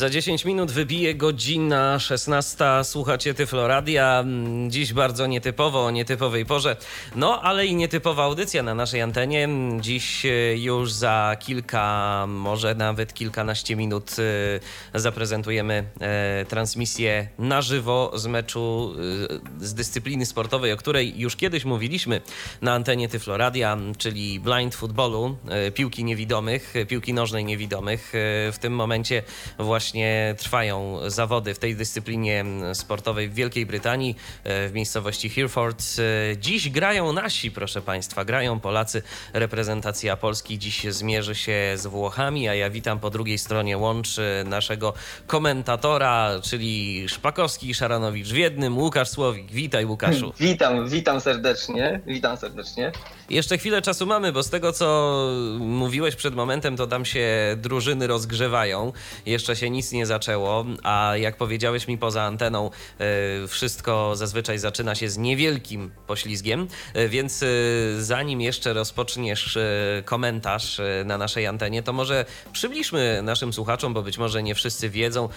Za 10 minut wybije godzina 16. Słuchacie Tyfloradia. Mm, dziś bardzo nietypowo, o nietypowej porze. No, ale i nietypowa audycja na naszej antenie. Dziś e, już za kilka, może nawet kilkanaście minut e, zaprezentujemy e, transmisję na żywo z meczu z dyscypliny sportowej, o której już kiedyś mówiliśmy na antenie Tyfloradia, czyli blind footballu, piłki niewidomych, piłki nożnej niewidomych. W tym momencie właśnie właśnie trwają zawody w tej dyscyplinie sportowej w Wielkiej Brytanii, e, w miejscowości Hereford. E, dziś grają nasi, proszę Państwa, grają Polacy. Reprezentacja Polski dziś zmierzy się z Włochami, a ja witam po drugiej stronie łączy naszego komentatora, czyli Szpakowski i Szaranowicz w jednym. Łukasz Słowik. Witaj, Łukaszu. Witam, witam serdecznie. Witam serdecznie. Jeszcze chwilę czasu mamy, bo z tego, co mówiłeś przed momentem, to tam się drużyny rozgrzewają. Jeszcze się nic nie zaczęło, a jak powiedziałeś mi poza anteną, e, wszystko zazwyczaj zaczyna się z niewielkim poślizgiem, e, więc e, zanim jeszcze rozpoczniesz komentarz na naszej antenie, to może przybliżmy naszym słuchaczom, bo być może nie wszyscy wiedzą,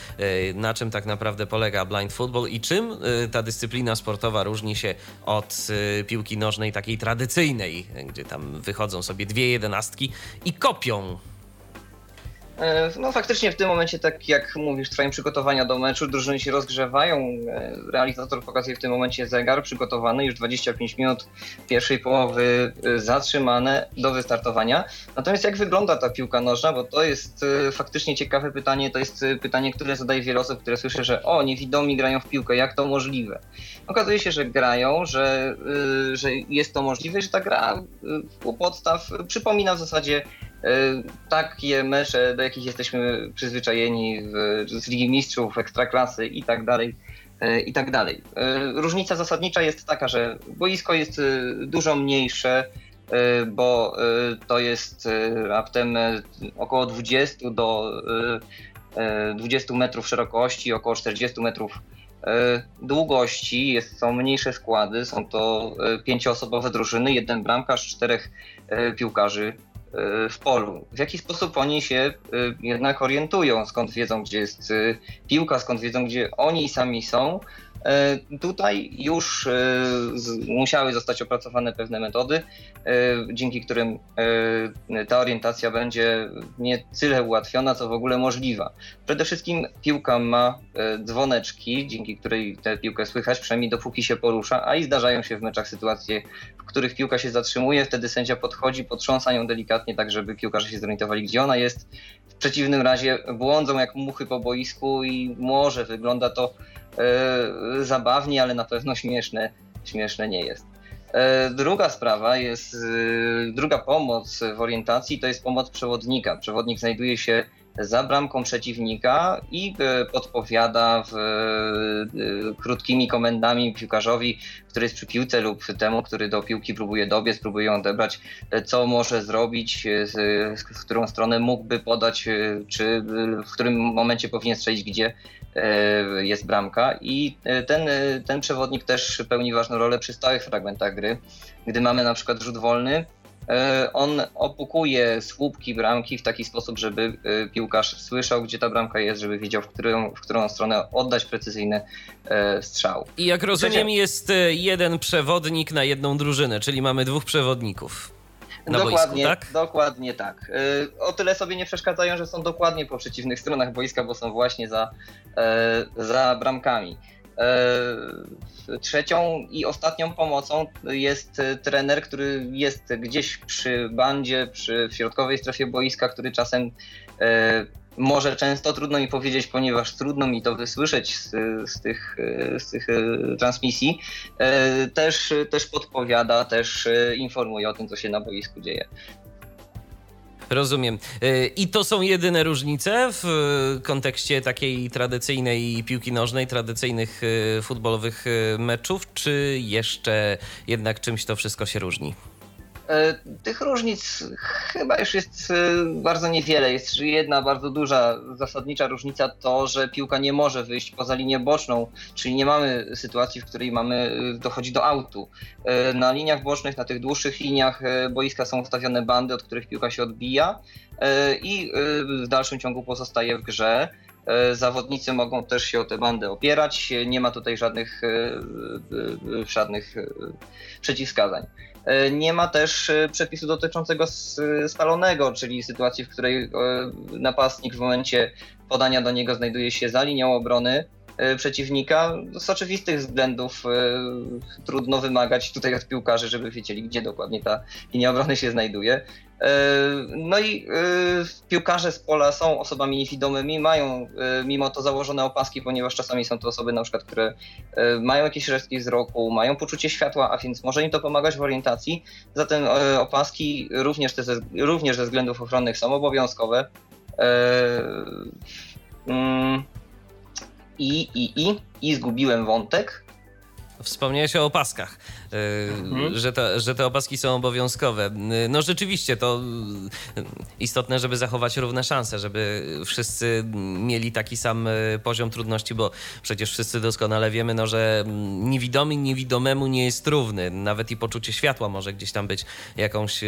na czym tak naprawdę polega blind football i czym ta dyscyplina sportowa różni się od piłki nożnej takiej tradycyjnej, gdzie tam wychodzą sobie dwie jedenastki i kopią no faktycznie w tym momencie, tak jak mówisz, trwają przygotowania do meczu, drużyny się rozgrzewają. E, realizator pokazuje w tym momencie zegar przygotowany, już 25 minut pierwszej połowy e, zatrzymane do wystartowania. Natomiast jak wygląda ta piłka nożna, bo to jest faktycznie ciekawe pytanie, to jest pytanie, które zadaje wiele osób, które słyszę, że o, niewidomi grają w piłkę, jak to możliwe? Okazuje się, że grają, że, że jest to możliwe, że ta gra u podstaw przypomina w zasadzie E, takie mecze, do jakich jesteśmy przyzwyczajeni w, z Ligi Mistrzów, Ekstraklasy i tak dalej, e, i tak dalej. E, różnica zasadnicza jest taka, że boisko jest dużo mniejsze, bo to jest raptem około 20 do 20 metrów szerokości, około 40 metrów długości, jest, są mniejsze składy, są to pięcioosobowe drużyny, jeden bramkarz, czterech piłkarzy E, w polu. W jaki sposób oni się e, jednak orientują, skąd wiedzą, gdzie jest e, piłka, skąd wiedzą, gdzie oni sami są, tutaj już e, musiały zostać opracowane pewne metody, e, dzięki którym ta orientacja będzie nie tyle ułatwiona, co w ogóle możliwa. Przede wszystkim piłka ma dzwoneczki, dzięki której tę piłkę słychać, przynajmniej dopóki się porusza, a i zdarzają się w meczach sytuacje, w których piłka się zatrzymuje, wtedy sędzia podchodzi, potrząsa ją delikatnie, tak żeby piłkarze się zorientowali, gdzie ona jest. W przeciwnym razie błądzą jak muchy po boisku i może wygląda to E, zabawnie, ale na pewno śmieszne, śmieszne nie jest. E, druga sprawa jest, e, druga pomoc w orientacji to jest pomoc przewodnika. Przewodnik znajduje się za bramką przeciwnika i podpowiada w, krótkimi komendami piłkarzowi, który jest przy piłce lub temu, który do piłki próbuje dobiec, próbuje ją odebrać, co może zrobić, w którą stronę mógłby podać, czy w którym momencie powinien strzelić, gdzie E, jest bramka i e, ten, e, ten przewodnik też pełni ważną rolę przy stałych fragmentach gry. Gdy mamy na przykład rzut wolny, on opukuje słupki bramki w taki sposób, żeby piłkarz słyszał, gdzie ta bramka jest, żeby wiedział, w którą, w którą stronę oddać precyzyjny strzał. I jak rozumiem, jest jeden przewodnik na jedną drużynę, czyli mamy dwóch przewodników na dokładnie, boisku, tak? Dokładnie tak. Y, o tyle sobie nie przeszkadzają, że są dokładnie po przeciwnych stronach boiska, bo są właśnie za, e, za bramkami. E, trzecią i ostatnią pomocą jest trener, który jest gdzieś przy bandzie, przy środkowej strefie boiska, który czasem e, może często trudno mi powiedzieć, ponieważ trudno mi to wysłyszeć z, z, tych, z tych transmisji, też, też podpowiada, też informuje o tym, co się na boisku dzieje. Rozumiem. E, I to są jedyne różnice w e, kontekście takiej tradycyjnej piłki nożnej, tradycyjnych e, futbolowych meczów, czy jeszcze jednak czymś to wszystko się różni? E, tych różnic chyba już jest e, bardzo niewiele. Jest jedna bardzo duża, zasadnicza różnica to, że piłka nie może wyjść poza linię boczną, czyli nie mamy sytuacji, w której mamy e, dochodzi do autu. Na liniach bocznych, na tych dłuższych liniach boiska są ustawione bandy, od których piłka się odbija i w dalszym ciągu pozostaje w grze. Zawodnicy mogą też się o te bandy opierać. Nie ma tutaj żadnych, żadnych przeciwwskazań. E, nie ma też e, przepisu dotyczącego spalonego, czyli sytuacji, w której e, napastnik w momencie podania do niego znajduje się za linią obrony przeciwnika. Z oczywistych względów trudno wymagać tutaj od piłkarzy, żeby wiedzieli, gdzie dokładnie ta linia obrony się znajduje. E, no i e, piłkarze z pola są osobami niewidomymi, mają e, mimo to założone opaski, ponieważ czasami są to osoby na przykład, które mają jakieś resztki wzroku, mają poczucie światła, a więc może im to pomagać w orientacji. Zatem opaski również, te ze, również ze względów ochronnych są obowiązkowe. Mm, I, i, i, i zgubiłem wątek. Wspomniałeś o opaskach. Y, mhm. że, to, że te opaski są obowiązkowe. Y, no rzeczywiście to y, istotne, żeby zachować równe szanse, żeby wszyscy mieli taki sam poziom trudności, bo przecież wszyscy doskonale wiemy, no, że niewidomy niewidomemu nie jest równy. Nawet i poczucie światła może gdzieś tam być jakąś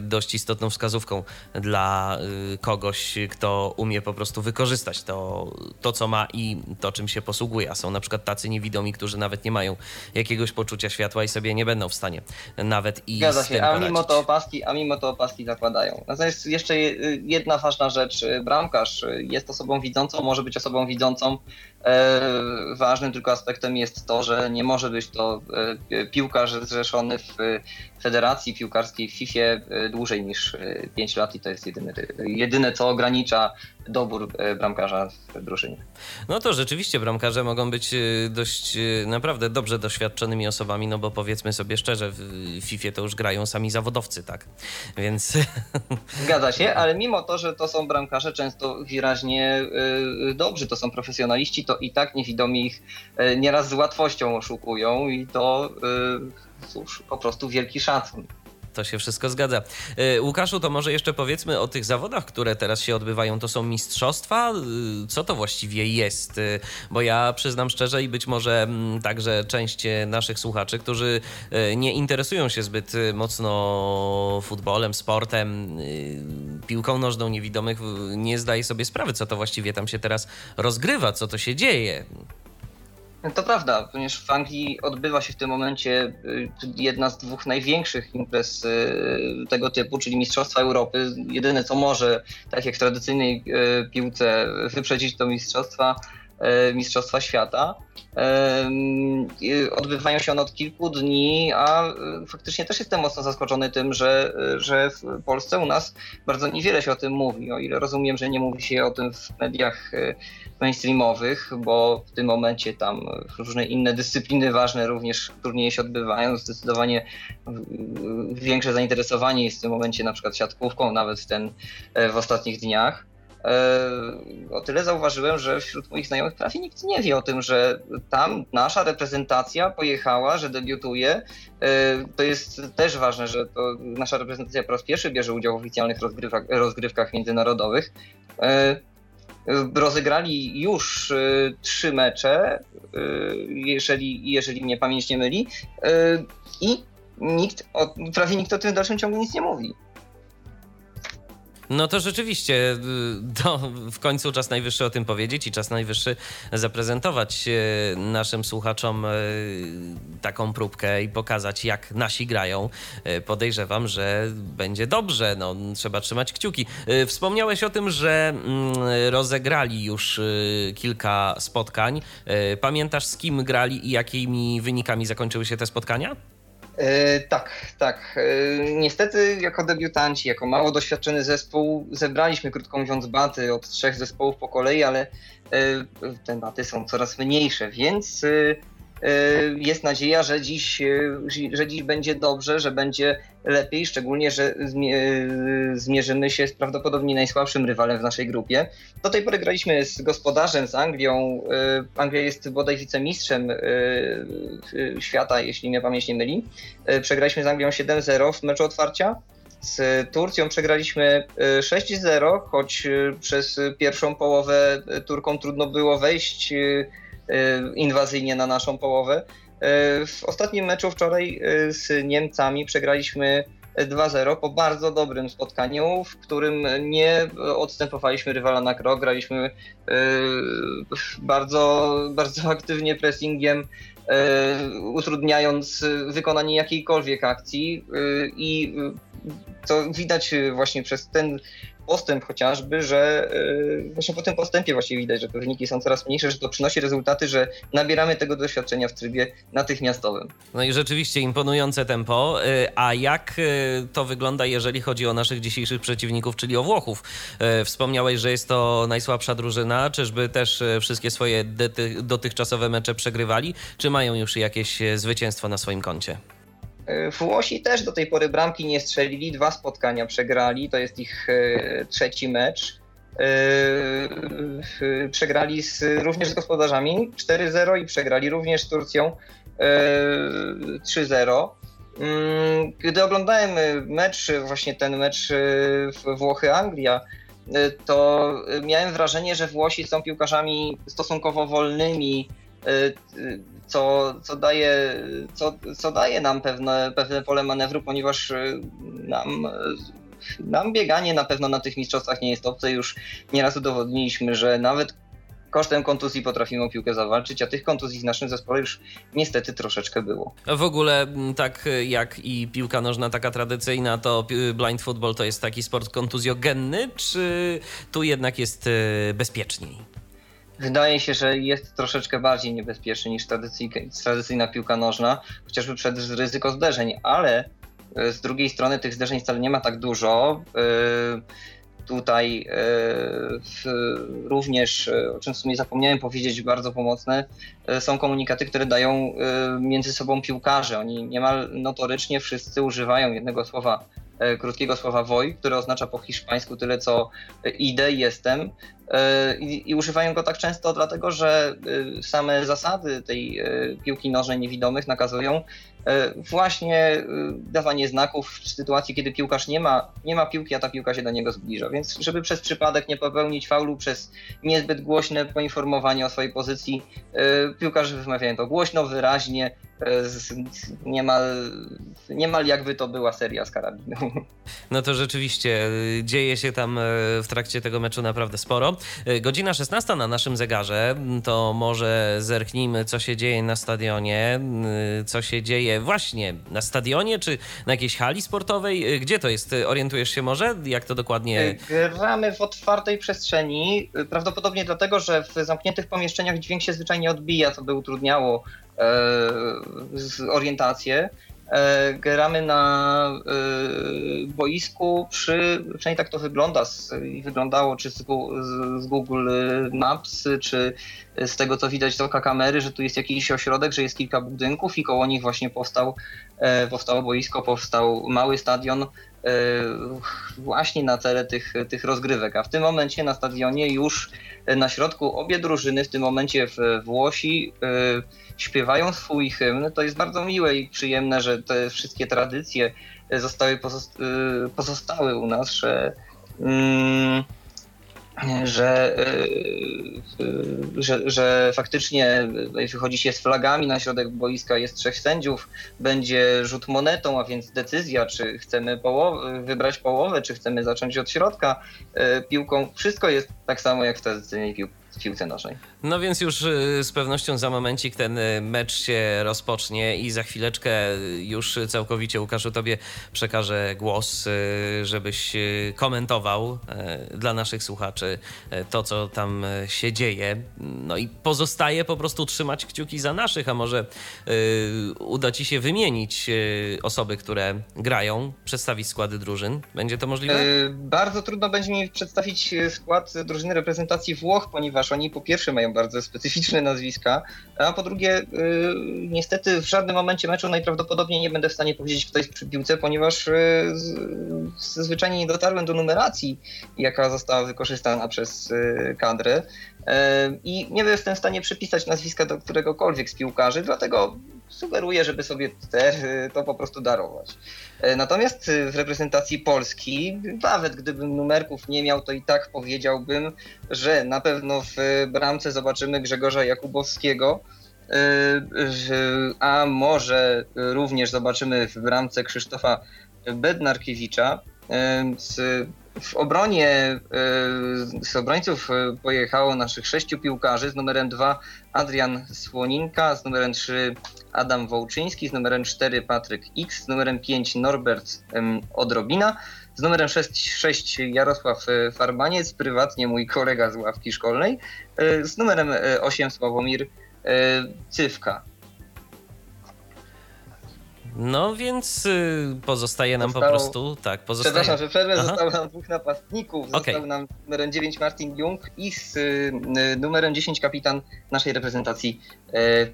dość istotną wskazówką dla kogoś, kto umie po prostu wykorzystać to, to co ma i to, czym się posługuje. A są na przykład tacy niewidomi, którzy nawet nie mają jakiegoś poczucia światła i sobie sobie nie będą w stanie nawet i Zgadza się, a mimo, to opaski, a mimo to opaski zakładają. Natomiast jeszcze jedna ważna rzecz. Bramkarz jest osobą widzącą, może być osobą widzącą. E, ważnym tylko aspektem jest to, że nie może być to e, piłkarz zrzeszony w Federacji Piłkarskiej w FIFA e, dłużej niż 5 lat i to jest jedyne, jedyne co ogranicza dobór bramkarza w drużynie. No to rzeczywiście bramkarze mogą być dość naprawdę dobrze doświadczonymi osobami, no bo powiedzmy sobie szczerze, w FIFA to już grają sami zawodowcy, tak? Więc... Zgadza się, ale mimo to, że to są bramkarze często wyraźnie dobrzy, to są profesjonaliści, to to i tak niewidomi ich e, nieraz z łatwością oszukują i to e, cóż, po prostu wielki szacun. To się wszystko zgadza. E, Łukaszu, to może jeszcze powiedzmy o tych zawodach, które teraz się odbywają. To są mistrzostwa? Co to właściwie jest? Bo ja przyznam szczerze i być może mm, także część naszych słuchaczy, którzy nie interesują się zbyt mocno futbolem, sportem, piłką nożną niewidomych, nie zdaje sobie sprawy, co to właściwie tam się teraz rozgrywa, co to się dzieje. To prawda, ponieważ w Anglii odbywa się w tym momencie y, jedna z dwóch największych imprez y, tego typu, czyli Mistrzostwa Europy. Jedyne co może, tak jak w tradycyjnej y, piłce, wyprzedzić to mistrzostwa, Mistrzostwa Świata. Odbywają się one od kilku dni, a faktycznie też jestem mocno zaskoczony tym, że, że w Polsce u nas bardzo niewiele się o tym mówi. O ile rozumiem, że nie mówi się o tym w mediach mainstreamowych, bo w tym momencie tam różne inne dyscypliny ważne również turnieje się odbywają. Zdecydowanie większe zainteresowanie jest w tym momencie na przykład siatkówką, nawet w, ten, e, w ostatnich dniach. E, o tyle zauważyłem, że wśród moich znajomych prawie nikt nie wie o tym, że tam nasza reprezentacja pojechała, że debiutuje. E, to jest też ważne, że nasza reprezentacja po raz pierwszy bierze udział w oficjalnych rozgrywkach, rozgrywkach międzynarodowych rozegrali już y, trzy mecze, y, jeżeli, jeżeli mnie pamięć nie myli, y, i nikt, prawie nikt o tym w dalszym ciągu nic nie mówi. No to rzeczywiście, y, to w końcu czas najwyższy o tym powiedzieć i czas najwyższy zaprezentować y, naszym słuchaczom y, taką próbkę i pokazać, jak nasi grają. Podejrzewam, że będzie dobrze. No, trzeba trzymać kciuki. Wspomniałeś o tym, że mm, rozegrali już kilka spotkań. Pamiętasz, z kim grali i jakimi wynikami zakończyły się te spotkania? E, tak, tak. E, niestety, jako debiutanci, jako mało doświadczony zespół, zebraliśmy, krótko mówiąc, baty od trzech zespołów po kolei, ale e, te baty są coraz mniejsze, więc jest nadzieja, że dziś, y, że dziś będzie dobrze, że będzie lepiej, szczególnie, że y, zmierzymy się z prawdopodobnie najsłabszym rywalem w naszej grupie. Do tej pory graliśmy z gospodarzem, z Anglią. Anglia jest bodaj wicemistrzem świata, jeśli mnie pamięć nie myli. Przegraliśmy z Anglią 7-0 w meczu otwarcia. Z Turcją przegraliśmy 6-0, choć przez pierwszą połowę Turkom trudno było wejść inwazyjnie na naszą połowę. Y, w ostatnim meczu wczoraj y, z Niemcami przegraliśmy 2-0 po bardzo dobrym spotkaniu, w którym nie odstępowaliśmy rywala na krok, graliśmy bardzo, bardzo aktywnie pressingiem, utrudniając wykonanie jakiejkolwiek akcji i co widać właśnie przez ten postęp chociażby, że yy, właśnie po tym postępie właśnie widać, że te wyniki są coraz mniejsze, że to przynosi rezultaty, że nabieramy tego doświadczenia w trybie natychmiastowym. No i rzeczywiście imponujące tempo. Yy, a jak yy, to wygląda, jeżeli chodzi o naszych dzisiejszych przeciwników, czyli o Włochów? Wspomniałeś, że jest to najsłabsza drużyna. Czyżby też wszystkie swoje dotychczasowe mecze przegrywali, czy mają już jakieś zwycięstwo na swoim koncie? E, Włosi też do tej pory bramki nie strzelili, dwa spotkania przegrali, to jest ich e, trzeci mecz. E, przegrali z, również z gospodarzami 4-0 i przegrali również z Turcją 3-0. Mm, gdy oglądałem mecz, właśnie ten mecz Włochy-Anglia, to miałem wrażenie, że Włosi są piłkarzami stosunkowo wolnymi, co, co, daje, co, co daje nam pewne, pewne pole manewru, ponieważ y, nam, nam bieganie na pewno na tych mistrzostwach nie jest obce. Już nieraz udowodniliśmy, że nawet kosztem kontuzji potrafimy o piłkę zawalczyć, a tych kontuzji w naszym zespole już niestety troszeczkę było. W ogóle tak jak i piłka nożna taka tradycyjna, to blind football to jest taki sport kontuzjogenny, czy tu jednak jest y, bezpieczniej? Wydaje się, że jest troszeczkę bardziej niebezpieczny niż tradycyjna piłka nożna, chociażby przed ryzyko zderzeń, ale e, z drugiej strony tych zderzeń wcale nie ma tak dużo. E, tutaj e, również, o czym w sumie zapomniałem powiedzieć, bardzo pomocne są komunikaty, które dają między sobą piłkarze. Oni niemal notorycznie wszyscy używają jednego słowa krótkiego słowa woj, które oznacza po hiszpańsku tyle co idę, jestem. E, I, I, używają go tak często dlatego, że e, same zasady tej e, piłki nożnej niewidomych nakazują właśnie dawanie znaków w sytuacji, kiedy piłkarz nie ma, nie ma piłki, a ta piłka się do niego zbliża. Więc żeby przez przypadek nie popełnić faulu, przez niezbyt głośne poinformowanie o swojej pozycji, piłkarze wymawiają to głośno, wyraźnie, niemal, niemal jakby to była seria z karabinu. No to rzeczywiście dzieje się tam w trakcie tego meczu naprawdę sporo. E, godzina 16 na naszym zegarze, to może zerknijmy, co się dzieje na stadionie, e, co się dzieje właśnie na stadionie, czy na jakiejś hali sportowej. E, gdzie to jest? Orientujesz się może? Jak to dokładnie? Gramy w otwartej przestrzeni, prawdopodobnie dlatego, że w zamkniętych pomieszczeniach dźwięk się zwyczajnie odbija, co by utrudniało orientację. E, gramy na e, boisku przy, przynajmniej tak to wygląda i wyglądało czy z, Google Maps, czy z tego co widać z oka kamery, że tu jest jakiś ośrodek, że jest kilka budynków i koło nich właśnie powstał, e, powstało boisko, powstał mały stadion właśnie na cele tych, tych rozgrywek. A w tym momencie na stadionie już na środku obie drużyny, w tym momencie w Włosi, śpiewają swój hymn. To jest bardzo miłe i przyjemne, że te wszystkie tradycje zostały pozostały u nas, że. Mm, że, że, że faktycznie wychodzi się z flagami na środek boiska, jest trzech sędziów, będzie rzut monetą, a więc decyzja, czy chcemy połowę, wybrać połowę, czy chcemy zacząć od środka piłką. Wszystko jest tak samo jak w tradycyjnej w piłce nożnej. No więc już y, z pewnością za momencik ten y, mecz się rozpocznie i za chwileczkę już całkowicie Łukaszu tobie przekażę głos, y, żebyś komentował dla naszych słuchaczy to, co tam się dzieje. No i pozostaje po prostu trzymać kciuki za naszych, a może uda ci się wymienić osoby, które grają, przedstawić składy drużyn. Będzie to możliwe? Bardzo trudno będzie mi przedstawić skład drużyny reprezentacji Włoch, ponieważ oni po pierwsze mają bardzo specyficzne nazwiska, a po drugie y, niestety w żadnym momencie meczu najprawdopodobniej nie będę w stanie powiedzieć kto jest przy piłce, ponieważ y, zwyczajnie nie dotarłem do numeracji, jaka została wykorzystana przez y, kadrę. I nie jestem w stanie przypisać nazwiska do któregokolwiek z piłkarzy, dlatego sugeruję, żeby sobie to po prostu darować. Natomiast w reprezentacji Polski, nawet gdybym numerków nie miał, to i tak powiedziałbym, że na pewno w bramce zobaczymy Grzegorza Jakubowskiego, a może również zobaczymy w bramce Krzysztofa Bednarkiewicza. W obronie z obrońców pojechało naszych sześciu piłkarzy. Z numerem 2 Adrian Słoninka, z numerem 3 Adam Wołczyński, z numerem 4 Patryk X, z numerem 5 Norbert Odrobina, z numerem 6, 6 Jarosław Farbaniec, prywatnie mój kolega z ławki szkolnej, z numerem 8 Sławomir Cywka. No więc y, pozostaje nam Zostało... po prostu, tak, pozostaje... Przepraszam, że przerwę, Aha. zostało nam dwóch napastników, okay. został nam numerem 9 Martin Jung i z y, numerem 10 kapitan naszej reprezentacji y,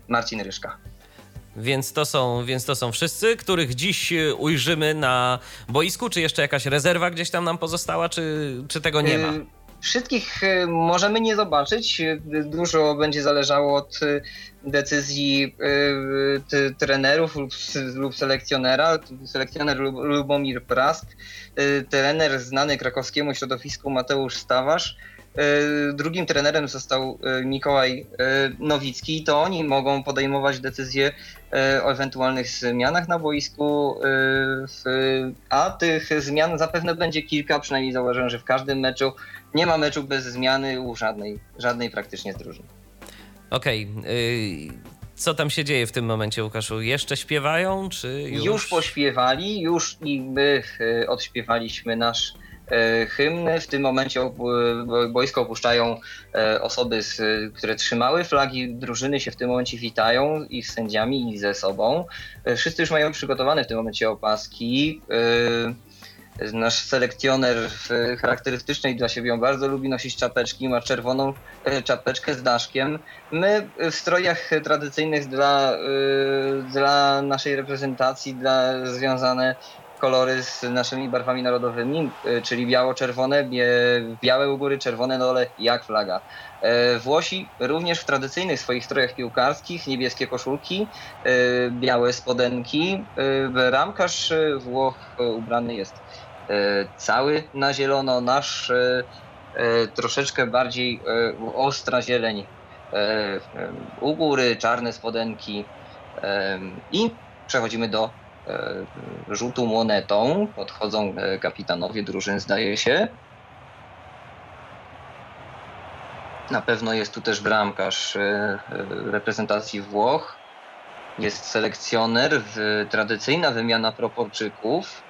Marcin Ryszka. Więc to, są, więc to są wszyscy, których dziś ujrzymy na boisku. Czy jeszcze jakaś rezerwa gdzieś tam nam pozostała, czy, czy tego nie ma? Wszystkich y, możemy nie zobaczyć. Dużo będzie zależało od y, decyzji y, trenerów lub, lub selekcjonera. Selekcjoner Lubomir Prask, trener znany krakowskiemu środowisku Mateusz Stawarz. Drugim trenerem został Mikołaj Nowicki. To oni mogą podejmować decyzje o ewentualnych zmianach na boisku, a tych zmian zapewne będzie kilka, przynajmniej zauważyłem, że w każdym meczu nie ma meczu bez zmiany u żadnej, żadnej praktycznie z. Okej. Okay. Co tam się dzieje w tym momencie, Łukaszu? Jeszcze śpiewają, czy już? Już pośpiewali, już i my y, odśpiewaliśmy nasz y, hymn. W tym momencie boisko opuszczają y, osoby, które trzymały flagi drużyny, się w tym momencie witają i z sędziami, i ze sobą. Wszyscy już mają przygotowane w tym momencie opaski nasz selekcjoner w charakterystycznej dla siebie on bardzo lubi nosić czapeczki, ma czerwoną e, czapeczkę z daszkiem. My w strojach tradycyjnych dla, e, dla naszej reprezentacji, dla związane kolory z naszymi barwami narodowymi, e, czyli biało-czerwone, białe u góry, czerwone dole, jak flaga. Włosi również w tradycyjnych swoich strojach piłkarskich, niebieskie koszulki, białe spodenki. Ramkarz Włoch ubrany jest E, cały na zielono, nasz e, e, troszeczkę bardziej ostra zieleń u góry, czarne spodenki i przechodzimy do rzutu monetą. Podchodzą kapitanowie drużyn, zdaje się. Na pewno jest tu też bramkarz reprezentacji Włoch. Jest selekcjoner, tradycyjna wymiana proporczyków.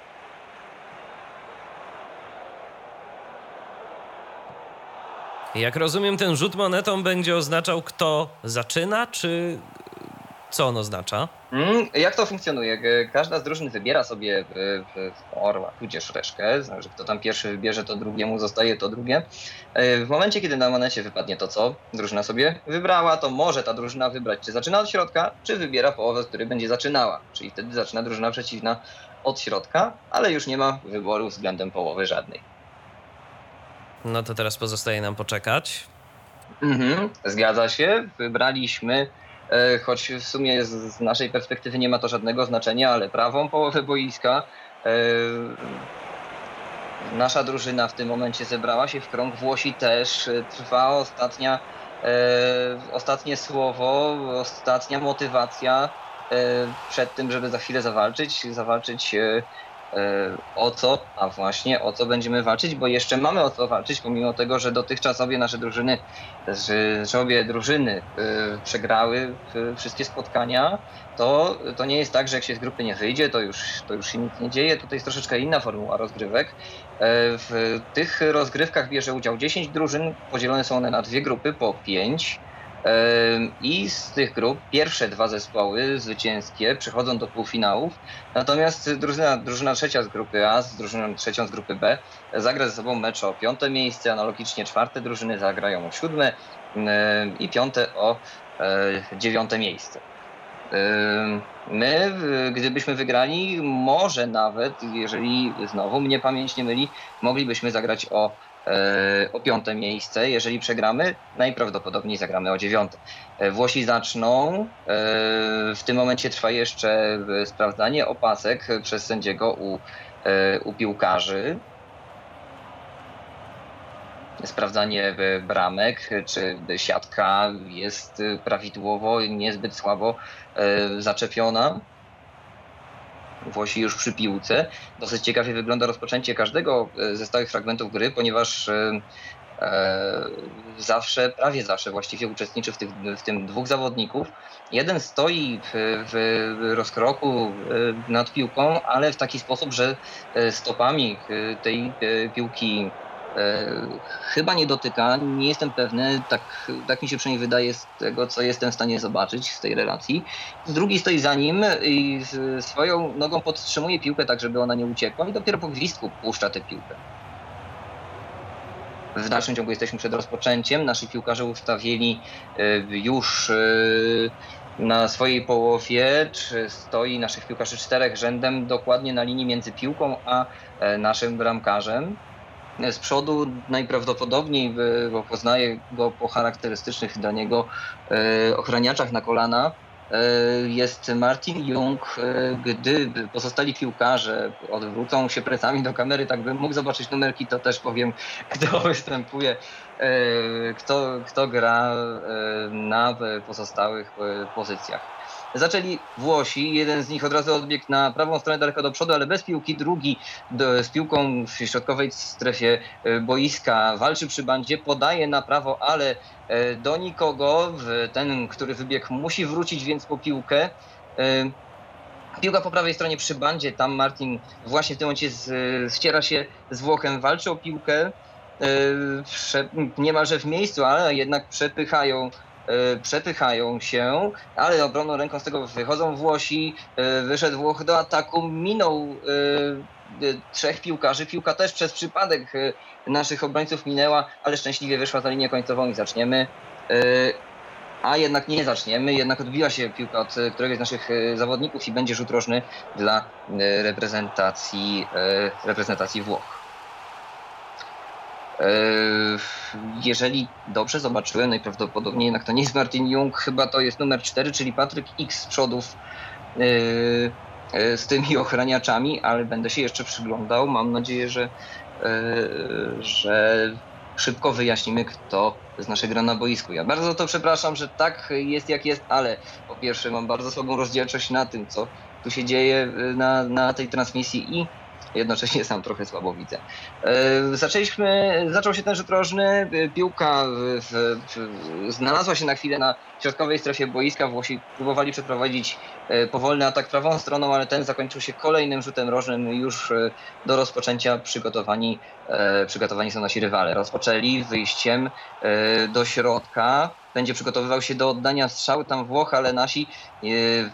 Jak rozumiem, ten rzut monetą będzie oznaczał, kto zaczyna, czy co on oznacza? Mm, jak to funkcjonuje? Każda z drużyn wybiera sobie orła tudzież reszkę. Znaczy, kto tam pierwszy wybierze, to drugiemu zostaje to drugie. E, w momencie, kiedy na monecie wypadnie to, co drużyna sobie wybrała, to może ta drużyna wybrać, czy zaczyna od środka, czy wybiera połowę, z której będzie zaczynała. Czyli wtedy zaczyna drużyna przeciwna od środka, ale już nie ma wyboru względem połowy żadnej. No to teraz pozostaje nam poczekać. Mhm, zgadza się. Wybraliśmy, choć w sumie z, naszej perspektywy nie ma to żadnego znaczenia, ale prawą połowę boiska. E, nasza drużyna w tym momencie zebrała się w krąg. Włosi też. Trwa ostatnia, e, ostatnie słowo, ostatnia motywacja e, przed tym, żeby za chwilę zawalczyć. Zawalczyć e, o co, a właśnie o co będziemy walczyć, bo jeszcze mamy o co walczyć, pomimo tego, że dotychczas obie nasze drużyny, że, obie drużyny przegrały wszystkie spotkania, to, to nie jest tak, że jak się z grupy nie wyjdzie, to już, to już się nic nie dzieje. Tutaj jest troszeczkę inna formuła rozgrywek. W tych rozgrywkach bierze udział 10 drużyn, podzielone są one na dwie grupy po 5. I z tych grup pierwsze dwa zespoły zwycięskie przechodzą do półfinałów, natomiast drużyna, drużyna trzecia z grupy A z drużyną trzecią z grupy B zagra ze sobą mecz o piąte miejsce, analogicznie czwarte drużyny zagrają o siódme i piąte o e, dziewiąte miejsce. My, gdybyśmy wygrali, może nawet, jeżeli znowu mnie pamięć nie myli, moglibyśmy zagrać o o piąte miejsce. Jeżeli przegramy, najprawdopodobniej zagramy o dziewiąte. E, Włosi zaczną. E, w tym momencie trwa jeszcze sprawdzanie opasek przez sędziego u, u piłkarzy. Sprawdzanie bramek, czy siatka jest prawidłowo, niezbyt słabo zaczepiona. Włosi już przy piłce. Dosyć ciekawie wygląda rozpoczęcie każdego e, ze stałych fragmentów gry, ponieważ e, e, zawsze, prawie zawsze właściwie uczestniczy w, tych, w tym dwóch zawodników. Jeden stoi w, w rozkroku nad piłką, ale w taki sposób, że stopami tej piłki chyba nie dotyka, nie jestem pewny, tak, tak mi się przynajmniej wydaje z tego, co jestem w stanie zobaczyć z tej relacji. Z drugiej stoi za nim i swoją nogą podtrzymuje piłkę tak, żeby ona nie uciekła i dopiero po gwizdku puszcza tę piłkę. W dalszym ciągu jesteśmy przed rozpoczęciem. Nasi piłkarze ustawili e, już e, na swojej połowie stoi naszych piłkarzy czterech rzędem dokładnie na linii między piłką a naszym bramkarzem z przodu najprawdopodobniej, bo poznaję go po charakterystycznych dla niego e, ochraniaczach na kolana, e, jest Martin Jung. Gdy pozostali piłkarze odwrócą się plecami do kamery, tak bym mógł zobaczyć numerki, to też powiem, kto występuje, kto, kto gra na pozostałych pozycjach. Zaczęli Włosi, jeden z nich od razu odbiegł na prawą stronę daleko do przodu, ale bez piłki, drugi do, z piłką w środkowej strefie e, boiska. Walczy przy bandzie, podaje na prawo, ale e, do nikogo, ten, który wybiegł musi wrócić więc po piłkę. E, piłka po prawej stronie przy bandzie, tam Martin właśnie w tym momencie z, ściera się z Włochem, walczy o piłkę, niemalże w miejscu, ale jednak przepychają przepychają się, ale obronną ręką z tego wychodzą Włosi. E, wyszedł Włoch do ataku, minął e, trzech piłkarzy. Piłka też przez przypadek naszych obrońców minęła, ale szczęśliwie wyszła za linię końcową i zaczniemy. A jednak nie zaczniemy, jednak odbiła się piłka od któregoś z naszych zawodników i będzie rzut rożny dla reprezentacji, reprezentacji Włoch. E, jeżeli dobrze zobaczyłem, najprawdopodobniej jednak to nie jest Martin Jung, chyba to jest numer 4, czyli Patryk X z przodów e, e, z tymi ochraniaczami, ale będę się jeszcze przyglądał. Mam nadzieję, że, że szybko wyjaśnimy, kto z naszej gra na boisku. Ja bardzo to przepraszam, że tak jest jak jest, ale po pierwsze mam bardzo słabą rozdzielczość na tym, co tu się dzieje na, na tej transmisji i jednocześnie sam trochę słabo widzę. E, zaczęliśmy, zaczął się ten rzut rożny, piłka w, w, znalazła się na chwilę na środkowej strefie boiska, Włosi próbowali przeprowadzić e, powolny atak prawą stroną, ale ten zakończył się kolejnym rzutem rożnym już e, do rozpoczęcia przygotowani, przygotowani są nasi rywale. Rozpoczęli wyjściem do środka, będzie przygotowywał się do oddania strzału tam Włoch, ale nasi e,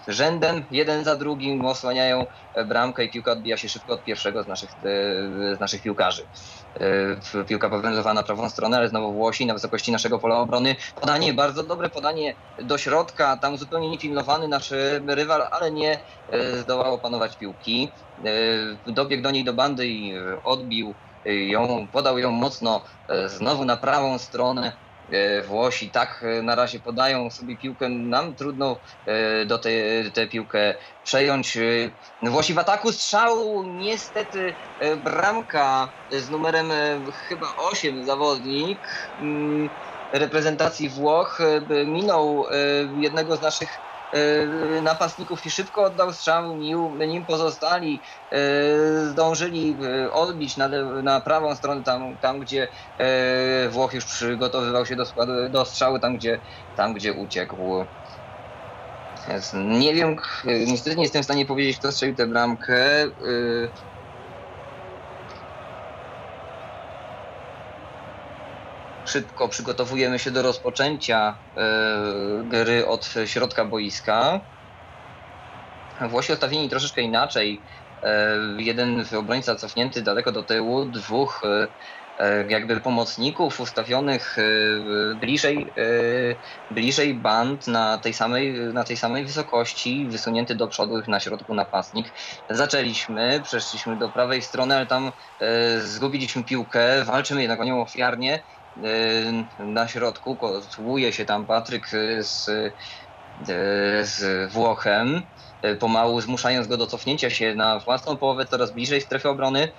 rzędem jeden za drugim osłaniają bramkę i piłka odbija się szybko od pierwszego z naszych, e, z naszych piłkarzy. E, piłka powędrowała na prawą stronę, ale znowu Włosi na wysokości naszego pola obrony. Podanie, bardzo dobre podanie do środka, tam zupełnie niepilnowany nasz rywal, ale nie zdołał opanować piłki. Dobiegł do niej do bandy i odbił ją, podał ją mocno znowu na prawą stronę E, Włosi. Tak e, na razie podają sobie piłkę, nam trudno e, do tę piłkę przejąć. Włosi w ataku. Strzału, niestety bramka z numerem chyba 8 zawodnik mm, reprezentacji Włoch minął jednego z naszych napastników i szybko oddał strzał, nim pozostali zdążyli odbić na, na prawą stronę, tam, tam gdzie Włoch już przygotowywał się do, do strzału, tam gdzie, tam gdzie uciekł. Nie wiem, niestety nie jestem w stanie powiedzieć, kto strzelił tę bramkę. Szybko przygotowujemy się do rozpoczęcia e, gry od środka boiska. Włosi ustawieni troszeczkę inaczej. E, jeden obrońca cofnięty daleko do tyłu, dwóch e, jakby pomocników ustawionych bliżej, bliżej band na tej, samej, na tej samej wysokości, wysunięty do przodu na środku napastnik. Zaczęliśmy, przeszliśmy do prawej strony, ale tam zgubiliśmy piłkę, walczymy jednak o nią ofiarnie na środku kotłuje się tam Patryk z, y, z Włochem, y, pomału zmuszając go do cofnięcia się na własną połowę coraz bliżej strefy obrony.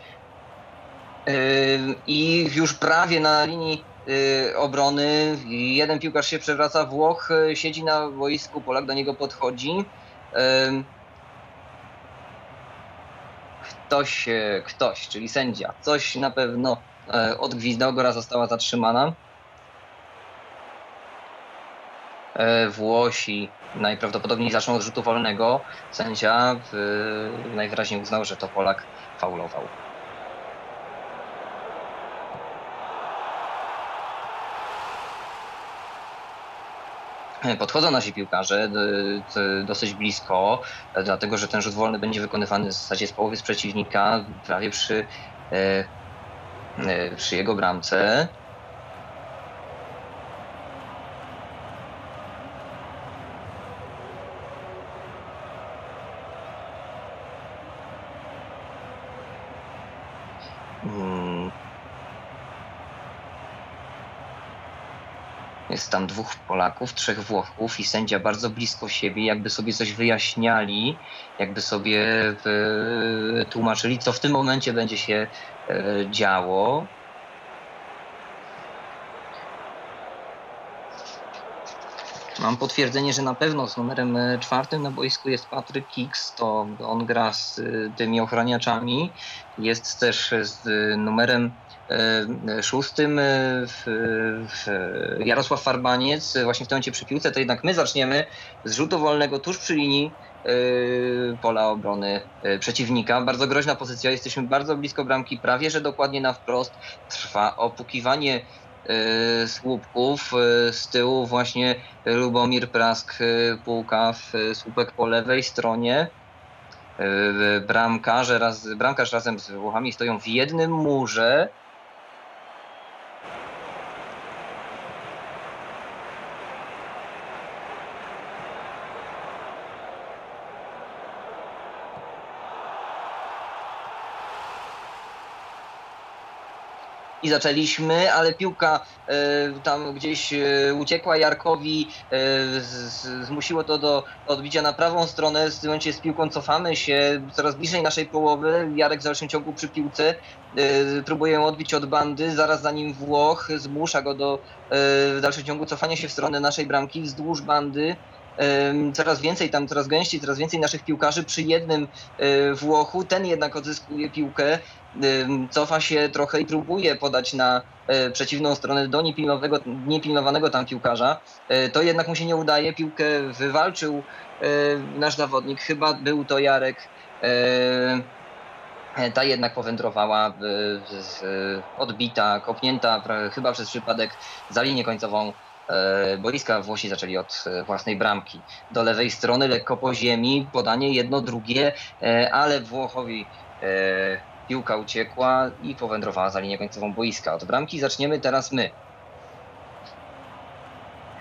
I już prawie na linii obrony jeden piłkarz się przewraca, Włoch siedzi na boisku, Polak do niego podchodzi. Ktoś, ktoś, czyli sędzia, coś na pewno E, odgwizdał, Gora została zatrzymana. E, Włosi najprawdopodobniej zaczną od rzutu wolnego. Sędzia najwyraźniej uznał, że to Polak faulował. E, podchodzą nasi piłkarze dosyć blisko, dlatego że ten rzut wolny będzie wykonywany w zasadzie z połowy z przeciwnika, prawie przy przy jego bramce. Hmm. Jest tam dwóch Polaków, trzech Włochów i sędzia bardzo blisko siebie, jakby sobie coś wyjaśniali, jakby sobie e, tłumaczyli, co w tym momencie będzie się działo. Mam potwierdzenie, że na pewno z numerem e, czwartym na boisku jest Patryk Kix, to on gra z e, tymi ochraniaczami. Jest też z numerem szóstym Jarosław Farbaniec, właśnie w tym momencie przy piłce, to jednak my zaczniemy z rzutu wolnego tuż przy linii pola obrony yy, przeciwnika. Bardzo groźna pozycja, jesteśmy bardzo blisko bramki, prawie że dokładnie na wprost. Trwa opukiwanie yy, słupków. Z tyłu właśnie Lubomir Prask, Pułkaw, słupek po lewej stronie. Bramkarze raz, bramkarz razem z Włochami stoją w jednym murze. I zaczęliśmy, ale piłka e, tam gdzieś e, uciekła. Jarkowi, e, zmusiło to do odbicia na prawą stronę, w tym momencie z piłką cofamy się coraz bliżej naszej połowy, Jarek w dalszym ciągu przy piłce, próbuje ją odbić od bandy, zaraz za nim Włoch, zmusza go do w dalszym ciągu cofania się w stronę naszej bramki wzdłuż bandy, coraz więcej, tam coraz gęściej, coraz więcej naszych piłkarzy przy jednym Włochu. Ten jednak odzyskuje piłkę, cofa się trochę i próbuje podać na e, przeciwną stronę do niepilnowanego, niepilnowanego tam piłkarza. E, to jednak mu się nie udaje. Piłkę wywalczył e, nasz zawodnik, chyba był to Jarek. Ta jednak powędrowała, odbita, kopnięta chyba przez przypadek za linię końcową boiska. Włosi zaczęli od własnej bramki. Do lewej strony, lekko po ziemi, podanie jedno, drugie, ale Włochowi Piłka uciekła i powędrowała za linię końcową boiska. Od bramki zaczniemy teraz my.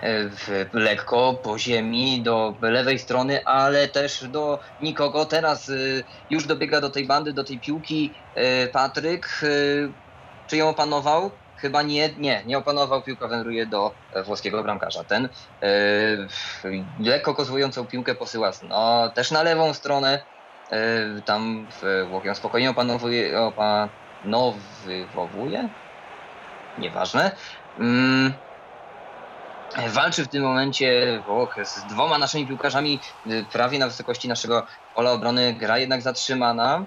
E, lekko po ziemi do lewej strony, ale też do nikogo. Teraz y, już dobiega do tej bandy, do tej piłki e, Patryk. E, czy ją opanował? Chyba nie, nie, nie opanował. Piłka wędruje do włoskiego bramkarza. Ten lekko kozłującą piłkę posyła no, też na lewą stronę. E, tam w Włoch spokojnie opanowuje, opanowywuje? Nieważne. Mm. walczy w tym momencie Włoch z dwoma naszymi piłkarzami prawie na wysokości naszego pola obrony. Gra jednak zatrzymana.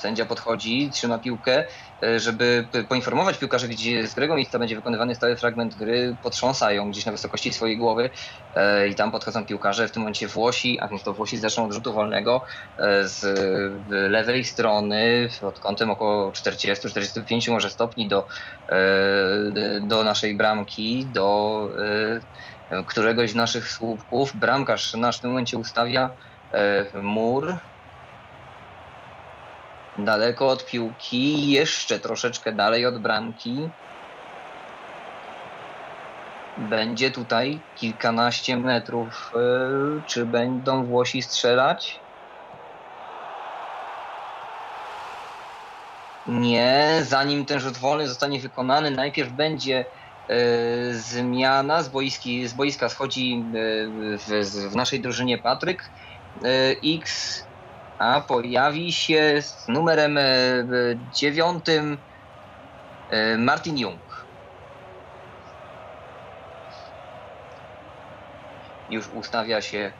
Sędzia podchodzi, trzyma piłkę, e, żeby poinformować piłkarzy, gdzie z którego miejsca będzie wykonywany stały fragment gry, potrząsa ją gdzieś na wysokości swojej głowy e, i tam podchodzą piłkarze, w tym momencie Włosi, a więc to Włosi zaczną od rzutu wolnego e, z lewej strony, pod kątem około 40-45 może stopni do, do naszej bramki, do któregoś z naszych słupków. Bramkarz nasz w tym momencie ustawia mur, daleko od piłki, jeszcze troszeczkę dalej od bramki. Będzie tutaj kilkanaście metrów. E, czy będą Włosi strzelać? Nie, zanim ten rzut wolny zostanie wykonany, najpierw będzie e, zmiana. Z, boiski, z boiska schodzi e, w, w naszej drużynie Patryk. X a pojawi się z numerem e, dziewiątym e, Martin Jung. Już ustawia się e,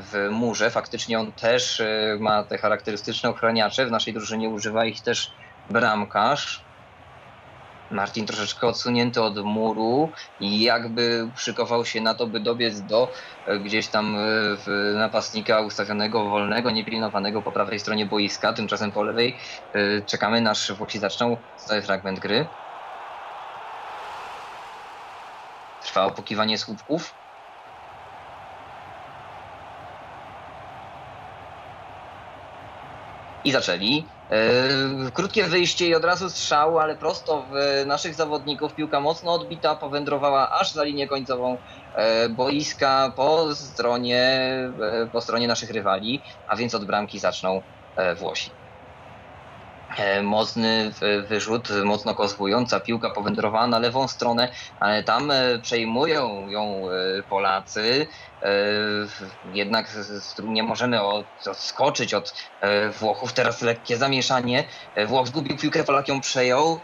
w murze. Faktycznie on też ma te charakterystyczne ochraniacze. W naszej drużynie używa ich też bramkarz. Martin troszeczkę odsunięty od muru i jakby szykował się na to, by dobiec do e, gdzieś tam e, napastnika ustawionego, wolnego, niepilnowanego po prawej stronie boiska. Tymczasem po lewej e, czekamy, nasz Włosi zaczną stały fragment gry. Trwa opokiwanie słupków. I zaczęli. E, krótkie wyjście i od razu strzał, ale prosto w naszych zawodników. Piłka mocno odbita, powędrowała aż za linię końcową e, boiska po stronie, e, po stronie naszych rywali, a więc od bramki zaczną Włosi. E, mocny wyrzut, mocno kozłująca piłka powędrowała na lewą stronę, ale tam e, przejmują ją e, Polacy. Jednak nie możemy odskoczyć od Włochów. Teraz lekkie zamieszanie. Włoch zgubił piłkę, Polak ją przejął.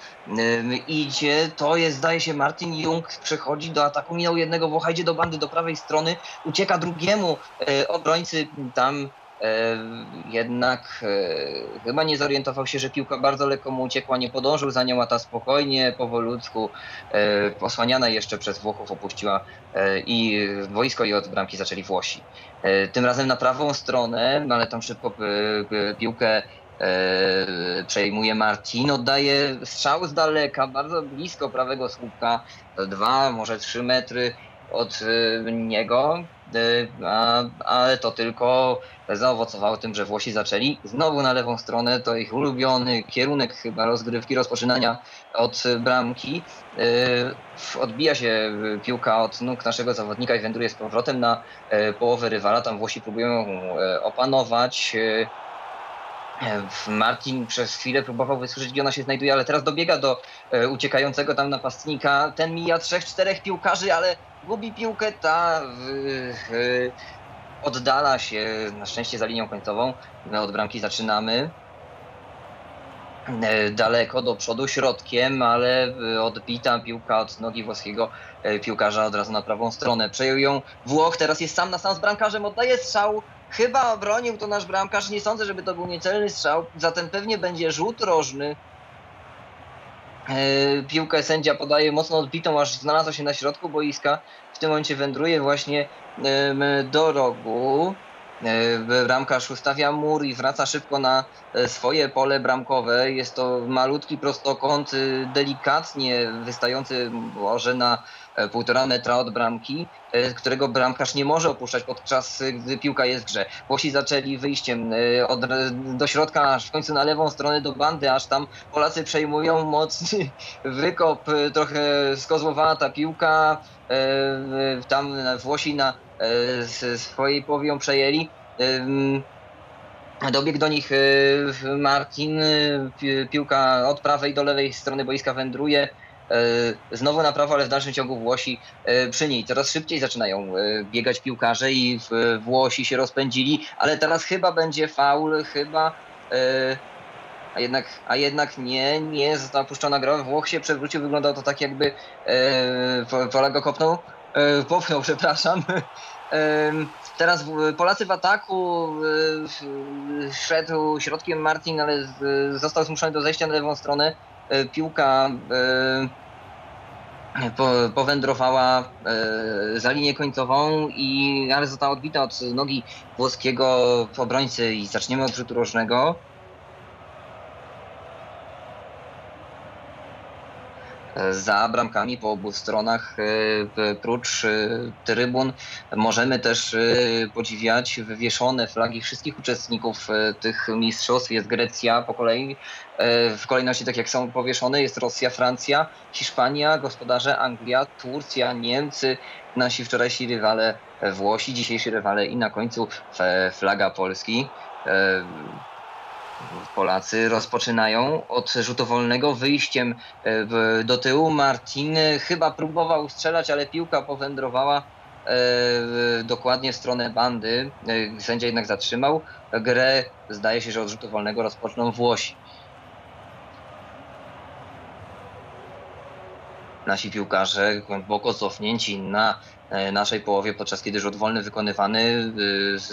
Idzie, to jest zdaje się Martin Jung, przechodzi do ataku, minął jednego Włocha, idzie do bandy do prawej strony, ucieka drugiemu obrońcy tam jednak e, chyba nie zorientował się, że piłka bardzo lekko mu uciekła, nie podążył za nią, a ta spokojnie, powolutku, e, posłaniana jeszcze przez Włochów opuściła i wojsko i od bramki zaczęli Włosi. Tym razem na prawą stronę, no ale tam szybko piłkę przejmuje Marcin, oddaje strzał z daleka, bardzo blisko prawego słupka, dwa, może trzy metry od niego. Y, ale to tylko zaowocowało tym, że Włosi zaczęli znowu na lewą stronę, to ich ulubiony kierunek chyba rozgrywki, rozpoczynania od bramki. Y, odbija się piłka od nóg naszego zawodnika i wędruje z powrotem na y, połowę rywala, tam Włosi próbują opanować. Martin przez chwilę próbował wysłyszeć, gdzie ona się znajduje, ale teraz dobiega do uciekającego tam napastnika. Ten mija trzech, czterech piłkarzy, ale gubi piłkę, ta oddala się na szczęście za linią końcową. My od bramki zaczynamy. E, daleko do przodu środkiem, ale odbita piłka od nogi włoskiego e, piłkarza od razu na prawą stronę. Przejął ją Włoch, teraz jest sam na sam z bramkarzem, oddaje strzał. Chyba obronił to nasz bramkarz. Nie sądzę, żeby to był niecelny strzał. Zatem pewnie będzie rzut rożny. E, piłkę sędzia podaje mocno odbitą, aż znalazła się na środku boiska. W tym momencie wędruje właśnie do rogu. E, bramkarz ustawia mur i wraca szybko na e, swoje pole bramkowe. Jest to malutki prostokąt, delikatnie wystający może na półtora metra od bramki, e, którego bramkarz nie może opuszczać podczas gdy piłka jest w grze. Włosi zaczęli wyjściem e, od, do środka, aż w końcu na lewą stronę do bandy, aż tam Polacy przejmują mocny wykop, trochę skozłowała ta piłka, tam Włosi na swojej połowie ją przejęli. Dobiegł do nich Martin, piłka od prawej do lewej strony boiska wędruje. E, znowu na prawo, ale w dalszym ciągu Włosi e, przy niej. Coraz szybciej zaczynają e, biegać piłkarze i Włosi się rozpędzili, ale teraz chyba będzie faul, chyba. A jednak, a jednak nie, nie została puszczona gra. Włoch się przewrócił, wyglądało to tak jakby e, Polak go kopnął. popchnął, przepraszam. Teraz Polacy w ataku szedł środkiem Martin, ale został zmuszony do zejścia na lewą stronę. Piłka powędrowała za linię końcową, i, ale została odbita od nogi włoskiego obrońcy i zaczniemy od rzutu rożnego. Za bramkami po obu stronach e, prócz e, trybun możemy też e, podziwiać wywieszone flagi wszystkich uczestników tych mistrzostw. Jest Grecja po kolei, w kolejności tak jak są powieszone jest Rosja, Francja, Hiszpania, gospodarze Anglia, Turcja, Niemcy, nasi wczorajsi rywale Włosi, dzisiejsi rywale i na końcu flaga Polski. Polacy rozpoczynają od rzutu wolnego wyjściem e, do tyłu. Martin chyba próbował strzelać, ale piłka powędrowała e, dokładnie w stronę bandy. E, sędzia jednak zatrzymał grę. Zdaje się, że od rzutu wolnego rozpoczną Włosi. Nasi piłkarze głęboko cofnięci na naszej połowie, podczas kiedy rzut wolny wykonywany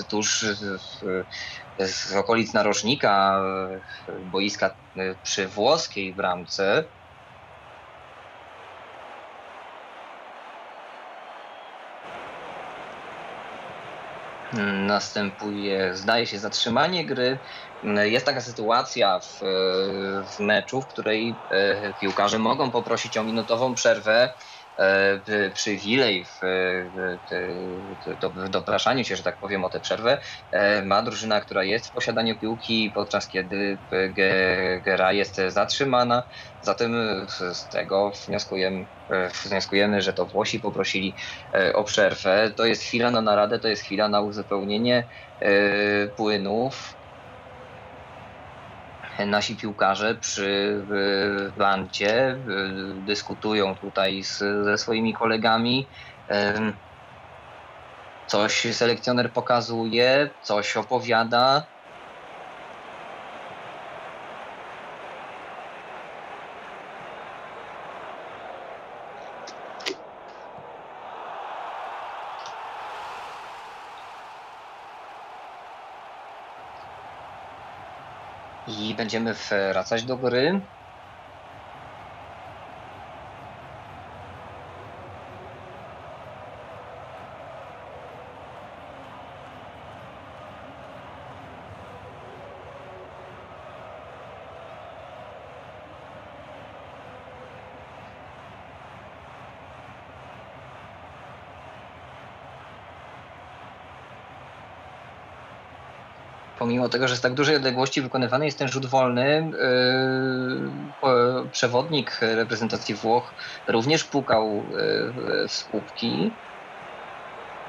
tuż z okolic narożnika boiska e, przy włoskiej bramce. Następuje, zdaje się, zatrzymanie gry. Jest taka sytuacja w, w meczu, w której e, piłkarze mogą poprosić o minutową przerwę E, przywilej w, w dopraszaniu się, że tak powiem, o tę przerwę, e, ma drużyna, która jest w posiadaniu piłki, podczas kiedy gra jest zatrzymana. Zatem z tego wnioskujemy, e, wnioskujemy, że to Włosi poprosili o przerwę. To jest chwila na naradę, to jest chwila na uzupełnienie płynów nasi piłkarze przy bandzie dyskutują tutaj z, ze swoimi kolegami. Coś selekcjoner pokazuje, coś opowiada. Będziemy wracać do gry. Pomimo tego, że z tak dużej odległości wykonywany jest ten rzut wolny, yy, przewodnik reprezentacji Włoch również pukał yy, w słupki.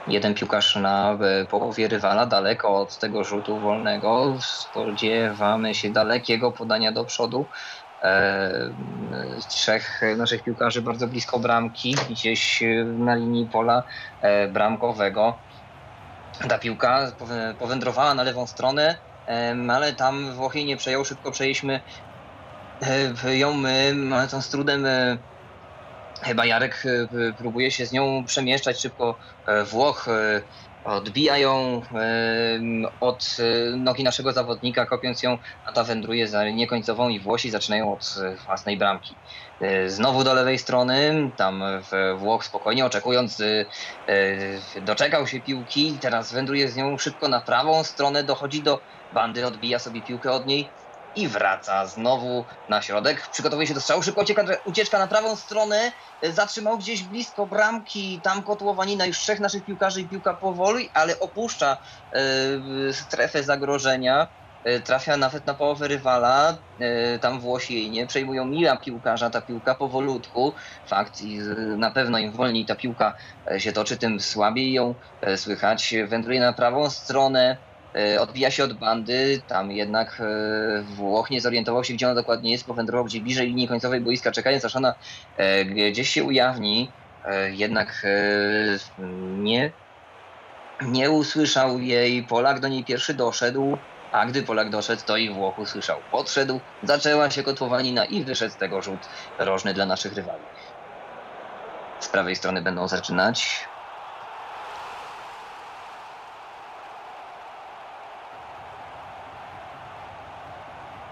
Jeden piłkarz na połowie rywala, daleko od tego rzutu wolnego. Spodziewamy się dalekiego podania do przodu. Yy, trzech naszych piłkarzy bardzo blisko bramki, gdzieś na linii pola bramkowego ta piłka powędrowała na lewą stronę, ale tam Włochy nie przejął, szybko przejęliśmy e, ją my, ale tą z trudem e, chyba Jarek e, próbuje się z nią przemieszczać szybko Włoch odbija ją od nogi naszego zawodnika, kopiąc ją, a ta wędruje za linię końcową i Włosi zaczynają od własnej bramki. E, znowu do lewej strony, tam Włoch spokojnie oczekując, e, doczekał się piłki, teraz wędruje z nią szybko na prawą stronę, dochodzi do bandy, odbija sobie piłkę od niej i wraca znowu na środek. Przygotowuje się do strzału, szybko ucieka, ucieczka na prawą stronę, zatrzymał gdzieś blisko bramki, tam kotłowanina już trzech naszych piłkarzy i piłka powoli, ale opuszcza strefę zagrożenia. E, trafia nawet na połowę rywala, e, tam Włosi jej nie przejmują. Mila piłkarza, ta piłka powolutku, fakt na pewno im wolniej ta piłka się toczy, tym słabiej ją słychać, wędruje na prawą stronę, odbija się od bandy, tam jednak Włoch nie zorientował się, gdzie ona dokładnie jest, powędrował gdzieś bliżej linii końcowej boiska, czekając aż ona gdzieś się ujawni, jednak nie, nie usłyszał jej, Polak do niej pierwszy doszedł, a gdy Polak doszedł, to i Włoch usłyszał. Podszedł, zaczęła się kotłowanina i wyszedł z tego rzut rożny dla naszych rywali. z prawej strony będą zaczynać.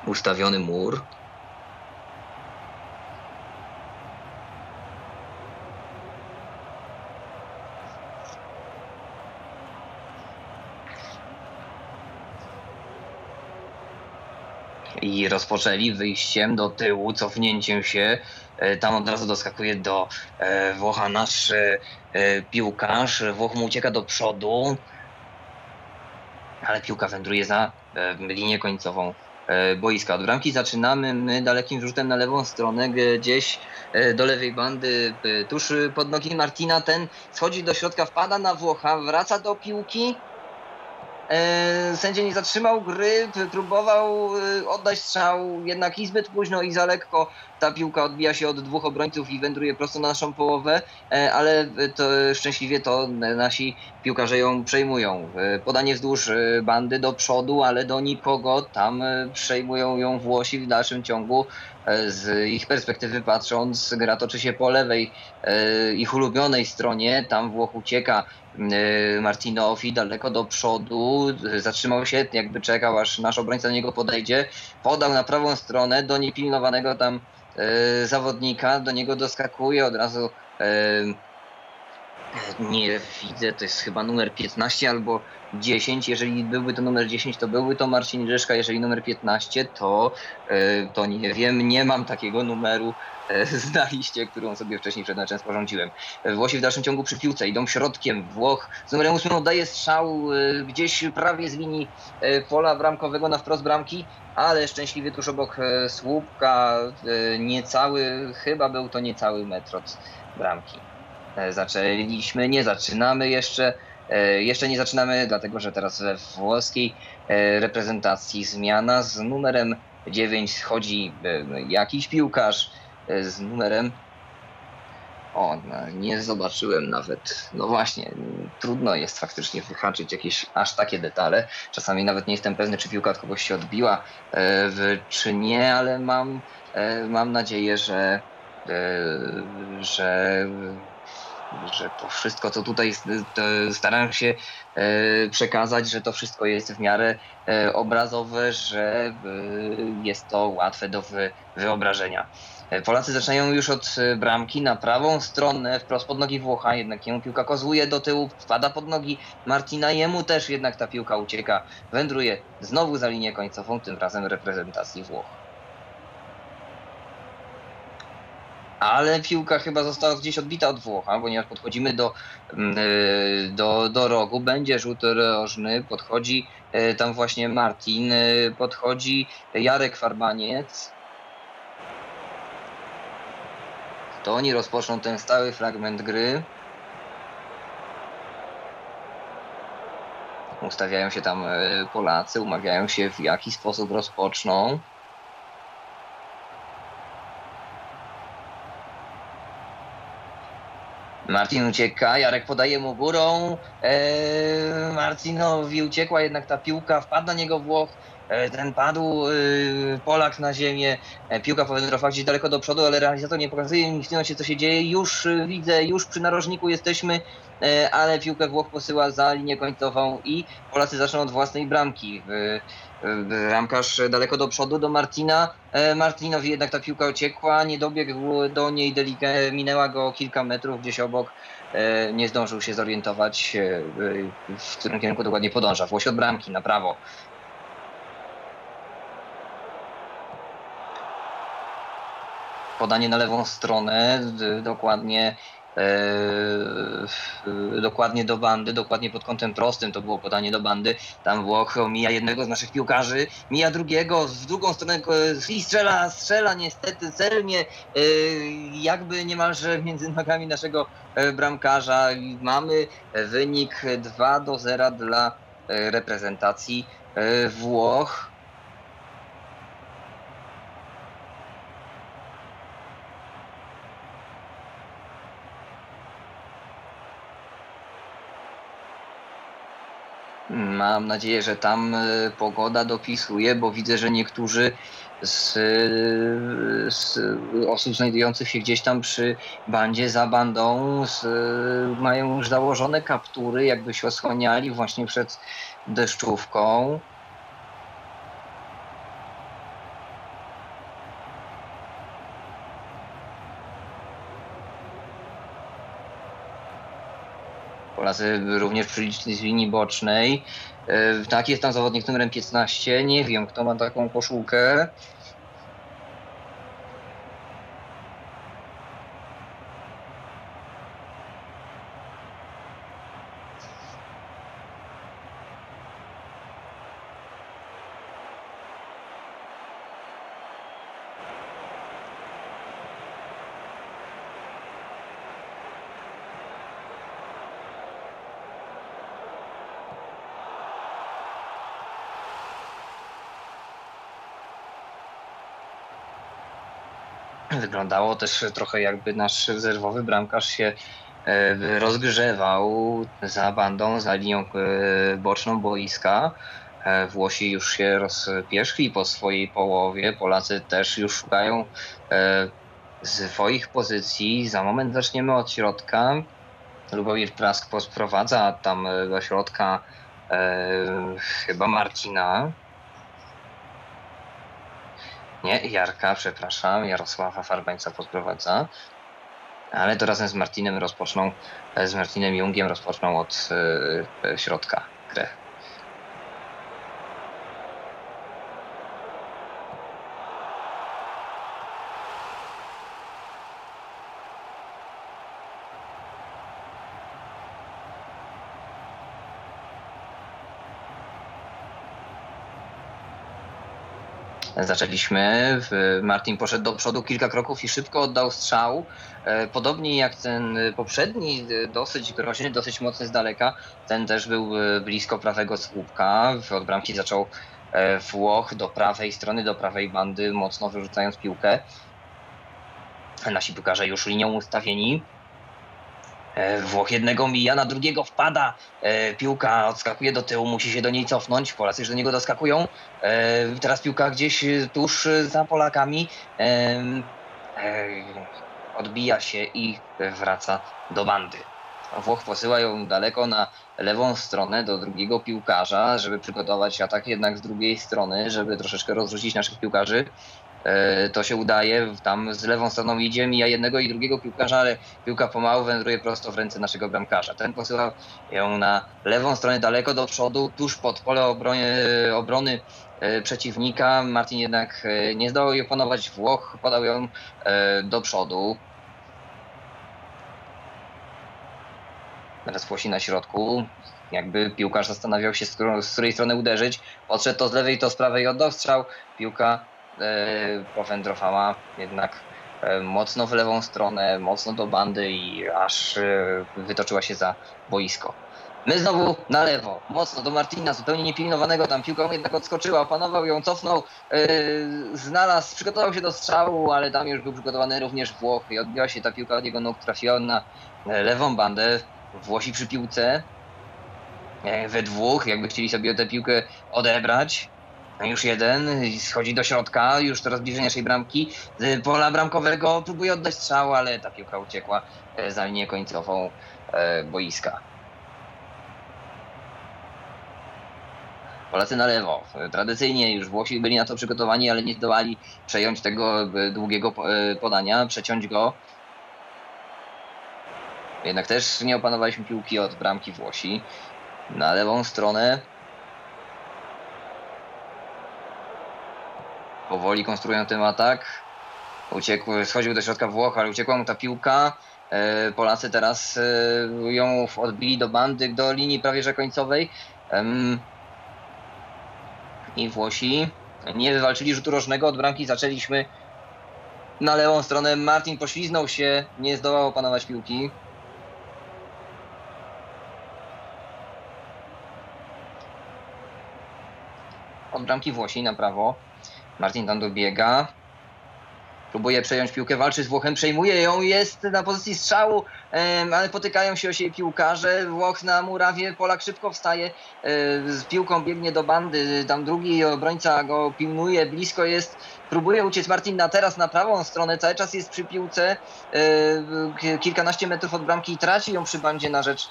Ustawiony mur. i rozpoczęli wyjściem do tyłu, cofnięciem się. E, tam od razu doskakuje do e, Włocha nasz e, piłkarz. Włoch mu ucieka do przodu, ale piłka wędruje za linię końcową boiska. Od bramki zaczynamy my dalekim rzutem na lewą stronę, gdzieś do lewej bandy, tuż pod nogi Martina. Ten schodzi do środka, wpada na Włocha, wraca do piłki. E, sędzia nie zatrzymał gry, próbował e, oddać strzał, jednak i zbyt późno i za lekko ta piłka odbija się od dwóch obrońców i wędruje prosto na naszą połowę, e, ale to szczęśliwie to nasi piłkarze ją przejmują. Podanie wzdłuż bandy do przodu, ale do nikogo, tam przejmują ją Włosi w dalszym ciągu. Z ich perspektywy patrząc, gra toczy się po lewej, ich ulubionej stronie, tam Włoch ucieka E, Martinowi daleko do przodu, zatrzymał się, jakby czekał aż nasz obrońca do niego podejdzie, podał na prawą stronę do niepilnowanego tam e, zawodnika, do niego doskakuje od razu e, nie widzę, to jest chyba numer 15 albo 10. Jeżeli byłby to numer 10, to byłby to Marcin Rzeszka. Jeżeli numer 15, to, to nie wiem, nie mam takiego numeru na liście, którą sobie wcześniej przed meczem sporządziłem. Włosi w dalszym ciągu przy piłce idą środkiem. Włoch z numerem 8 daje strzał e, gdzieś prawie z linii e, pola bramkowego na wprost bramki, ale szczęśliwie tuż obok e, słupka niecały, chyba był to niecały metr od bramki. Zaczęliśmy, nie zaczynamy jeszcze. Jeszcze nie zaczynamy, dlatego że teraz we włoskiej reprezentacji zmiana z numerem 9 schodzi jakiś piłkarz. E, z numerem. O, no, nie zobaczyłem nawet. No właśnie, trudno jest faktycznie wyhaczyć jakieś aż takie detale. Czasami nawet nie jestem pewny, czy piłka od kogoś się odbiła, e, czy nie, ale mam, e, mam nadzieję, że, że że to wszystko, co tutaj staram się przekazać, że to wszystko jest w miarę obrazowe, że jest to łatwe do wyobrażenia. E, Polacy zaczynają już od e, bramki na prawą stronę, wprost pod nogi Włocha, jednak jemu piłka kozuje do tyłu, wpada pod nogi Martina, jemu też jednak ta piłka ucieka, wędruje znowu za linię końcową, tym razem reprezentacji Włoch. Ale piłka chyba została gdzieś odbita od Włocha, ponieważ podchodzimy do, mm, e, do, do rogu, będzie rzut rożny, podchodzi tam właśnie Martin, podchodzi Jarek Farbaniec, to oni rozpoczną ten stały fragment gry. Ustawiają się tam e, Polacy, umawiają się w jaki sposób rozpoczną. Martin ucieka, Jarek podaje mu górą. Eee, Marcinowi uciekła jednak ta piłka, wpadł na niego Włoch. E, ten padł y, Polak na ziemię, e, piłka powędrowała gdzieś daleko do przodu, ale realizator nie pokazuje tym momencie co się dzieje. Już y, widzę, już przy narożniku jesteśmy, e, ale piłkę Włoch posyła za linię końcową i Polacy zaczną od własnej bramki. Ramkarz daleko do przodu do Martina. Martinowi jednak ta piłka uciekła, nie dobiegł do niej, minęła go kilka metrów gdzieś obok. Nie zdążył się zorientować, w którym kierunku dokładnie podąża. Włoś od bramki na prawo. podanie na lewą stronę, dokładnie e, dokładnie do bandy, dokładnie pod kątem prostym to było podanie do bandy. Tam Włoch mija jednego z naszych piłkarzy, mija drugiego, z drugą stronę i strzela, strzela niestety celnie, e, jakby niemalże między nogami naszego e, bramkarza. Mamy wynik 2 do 0 dla reprezentacji Włoch. Mam nadzieję, że tam e, pogoda dopisuje, bo widzę, że niektórzy z, z osób znajdujących się gdzieś tam przy bandzie, za bandą, z, mają już założone kaptury, jakby się osłaniali właśnie przed deszczówką. Polacy również przy linii bocznej. E, tak, jest tam zawodnik numerem 15. Nie wiem, kto ma taką koszulkę. Wyglądało też trochę jakby nasz rezerwowy bramkarz się e, rozgrzewał za bandą, za linią e, boczną boiska. E, Włosi już się rozpieszli po swojej połowie, Polacy też już szukają swoich pozycji. Za moment zaczniemy od środka. Lubomir Prask posprowadza tam do środka chyba Marcina. Nie, Jarka, przepraszam, Jarosława Farbańca podprowadza. Ale to razem z Martinem rozpoczną, z Martinem Jungiem rozpoczną od y, środka grę. Zaczęliśmy. Martin poszedł do przodu kilka kroków i szybko oddał strzał. E, podobnie jak ten poprzedni, e, dosyć groźny, dosyć mocny z daleka. Ten też był e, blisko prawego słupka. Od bramki zaczął Włoch do prawej strony, do prawej bandy, mocno wyrzucając piłkę. Nasi piłkarze już linią ustawieni. E, Włoch jednego mija, na drugiego wpada. E, piłka odskakuje do tyłu, musi się do niej cofnąć. Polacy już do niego doskakują. E, teraz piłka gdzieś tuż za Polakami. Odbija się i wraca do bandy. Włoch posyła ją daleko na lewą stronę do drugiego piłkarza, żeby przygotować atak jednak z drugiej strony, żeby troszeczkę rozrzucić naszych piłkarzy. E, to się udaje, tam z lewą stroną idzie, mija jednego i drugiego piłkarza, ale piłka pomału wędruje prosto w ręce naszego bramkarza. Ten posyła ją na lewą stronę daleko do przodu, tuż pod pole obrony, obrony e, przeciwnika. Martin jednak e, nie zdołał jej opanować, Włoch podał ją do przodu. Teraz Włosi na środku. Jakby piłkarz zastanawiał się, z, której strony uderzyć. Podszedł to z lewej, to z prawej oddał strzał. Piłka powędrowała jednak e, mocno w lewą stronę, mocno do bandy i aż e, wytoczyła się za boisko. My znowu na lewo, mocno do Martina, zupełnie niepilnowanego, tam piłką jednak odskoczyła, opanował ją, cofnął, yy, znalazł, przygotował się do strzału, ale tam już był przygotowany również Włoch i odbiła się ta piłka od jego nóg, trafiła na lewą bandę, Włosi przy piłce, we dwóch, jakby chcieli sobie tę piłkę odebrać, już jeden, schodzi do środka, już coraz bliżej naszej bramki. Z pola bramkowego próbuje oddać strzał, ale ta piłka uciekła e, za linię końcową e, boiska. Polacy na lewo. Tradycyjnie już Włosi byli na to przygotowani, ale nie zdołali przejąć tego e, długiego podania, przeciąć go. Jednak też nie opanowaliśmy piłki od bramki Włosi. Na lewą stronę powoli konstruują ten atak. Uciekł, schodził do środka Włoch, ale uciekła mu ta piłka. E, Polacy teraz e, ją odbili do bandy, do linii prawie że końcowej. I Włosi nie wywalczyli rzutu rożnego od bramki. Zaczęliśmy na lewą stronę. Martin pośliznął się, nie zdołał opanować piłki. Od bramki Włosi na prawo. Martin tam dobiega. próbuje przejąć piłkę, walczy z Włochem, przejmuje ją, jest na pozycji strzału, ale potykają się o siebie piłkarze. Włoch na murawie, Polak szybko wstaje, z piłką biegnie do bandy, tam drugi obrońca go pilnuje, blisko jest, próbuje uciec Martin na teraz na prawą stronę, cały czas jest przy piłce, kilkanaście metrów od bramki i traci ją przy bandzie na rzecz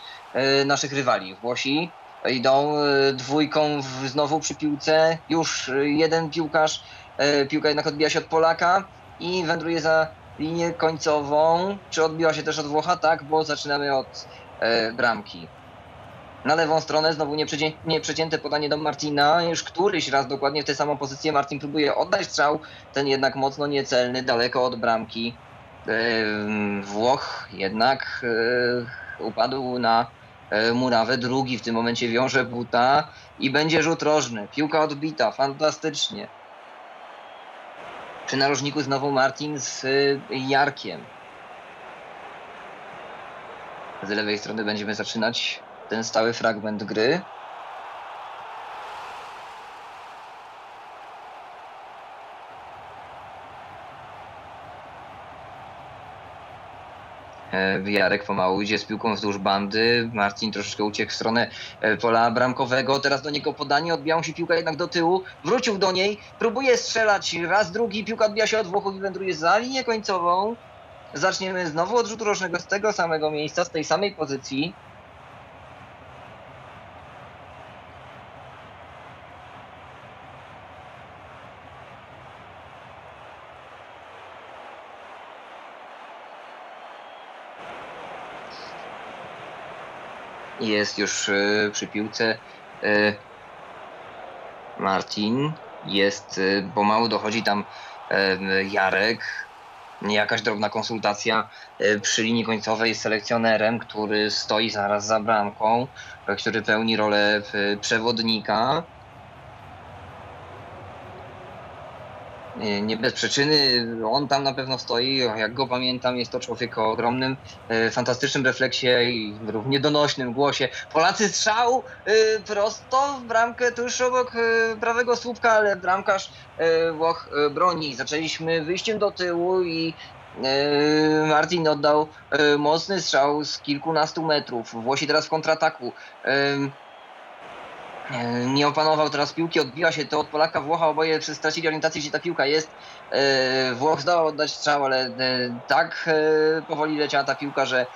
naszych rywali. Włosi idą dwójką znowu przy piłce, już jeden piłkarz, piłka jednak odbija się od Polaka, i wędruje za linię końcową. Czy odbiła się też od Włocha? Tak, bo zaczynamy od bramki. Na lewą stronę znowu nieprzecięte podanie do Martina. Już któryś raz dokładnie w tę samą pozycję Martin próbuje oddać strzał. Ten jednak mocno niecelny, daleko od bramki. Włoch jednak upadł na murawę. Drugi w tym momencie wiąże buta i będzie rzut rożny. Piłka odbita, fantastycznie. Przy narożniku znowu Martin z y, Jarkiem. Z lewej strony będziemy zaczynać ten stały fragment gry. E, Jarek pomału idzie z piłką wzdłuż bandy. Marcin troszeczkę uciekł w stronę e, pola bramkowego. Teraz do niego podanie. Odbijał się piłka jednak do tyłu. Wrócił do niej. Próbuje strzelać raz, drugi. Piłka odbija się od Włochów i wędruje za linię końcową. Zaczniemy znowu od rzutu rocznego z tego samego miejsca, z tej samej pozycji. Jest już e, przy piłce e, Martin. Jest, e, pomału dochodzi tam Jarek. Jakaś drobna konsultacja przy linii końcowej z selekcjonerem, który stoi zaraz za bramką, który pełni rolę przewodnika. Nie bez przyczyny. On tam na pewno stoi. Jak go pamiętam, jest to człowiek o ogromnym, e, fantastycznym refleksie i równie donośnym głosie. Polacy strzał e, prosto w bramkę tuż obok e, prawego słupka, ale bramkarz Włoch broni. Zaczęliśmy wyjściem do tyłu i Martin oddał mocny strzał z kilkunastu metrów. Włosi teraz w kontrataku. E, nie opanował teraz piłki, odbiła się to od Polaka Włocha, oboje stracili orientację, gdzie ta piłka jest. E, Włoch zdołał oddać strzał, ale e, tak powoli leciała ta piłka, że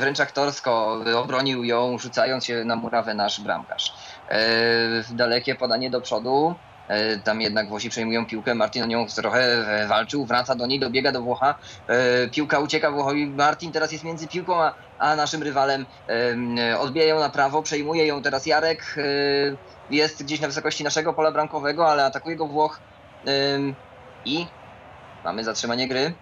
wręcz aktorsko obronił ją, rzucając się na murawę nasz bramkarz. Dalekie podanie do przodu. E, tam jednak Włosi przejmują piłkę, Martin o nią trochę e, walczył, wraca do niej, dobiega do Włocha, e, piłka ucieka Włochowi, Martin teraz jest między piłką a, a naszym rywalem, odbija ją na prawo, przejmuje ją teraz Jarek, jest gdzieś na wysokości naszego pola bramkowego, ale atakuje go Włoch. I mamy zatrzymanie gry.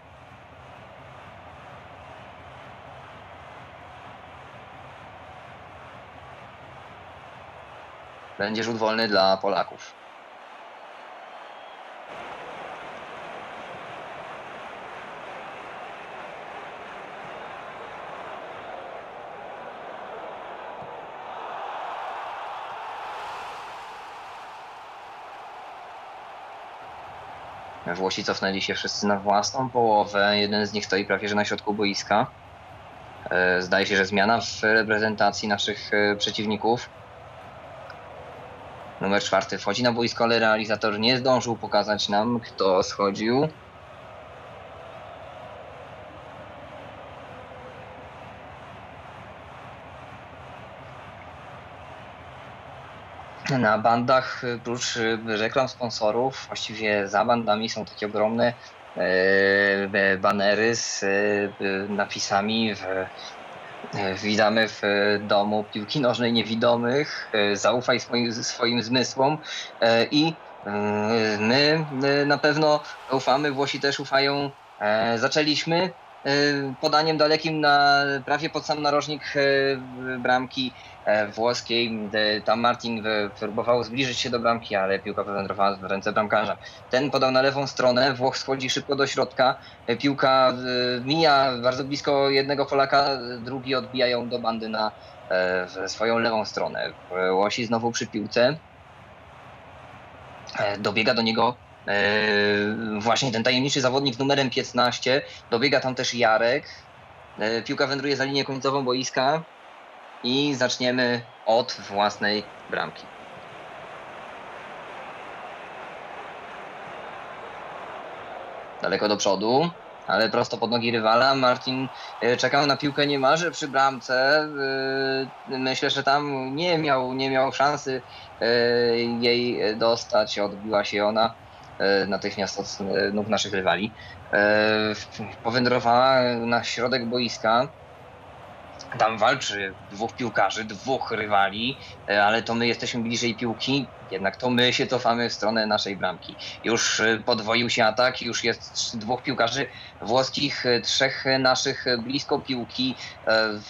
Będzie rzut wolny dla Polaków. Włosi cofnęli się wszyscy na własną połowę. Jeden z nich stoi prawie że na środku boiska. E, zdaje się, że zmiana w reprezentacji naszych e, przeciwników. Numer czwarty wchodzi na boisko, ale realizator nie zdążył pokazać nam, kto schodził. Na bandach, y, prócz y, reklam sponsorów, właściwie za bandami są takie ogromne e, banery z e, napisami w, e, Witamy w domu piłki nożnej niewidomych. Zaufaj swoim, swoim zmysłom. I my na pewno ufamy, Włosi też ufają. Zaczęliśmy podaniem dalekim na prawie pod sam narożnik bramki E, włoskiej. Tam Martin próbował zbliżyć się do bramki, ale piłka wywędrowała w ręce bramkarza. Ten podał na lewą stronę, Włoch schodzi szybko do środka. E, piłka e, mija bardzo blisko jednego Polaka, drugi odbija ją do bandy na swoją lewą stronę. Łosi znowu przy piłce. Dobiega do niego właśnie ten tajemniczy zawodnik numerem 15. Dobiega tam też Jarek. Piłka wędruje za linię końcową boiska i zaczniemy od własnej bramki. Daleko do przodu ale prosto pod nogi rywala. Martin e, czekał na piłkę niemalże przy bramce. E, myślę, że tam nie miał, nie miał szansy e, jej dostać. Odbiła się ona natychmiast od nóg naszych rywali. Powędrowała na środek boiska. Tam walczy dwóch piłkarzy, dwóch rywali, e, ale to my jesteśmy bliżej piłki, jednak to my się cofamy w stronę naszej bramki. Już e, podwoił się atak, już jest dwóch piłkarzy włoskich, e, trzech naszych blisko piłki.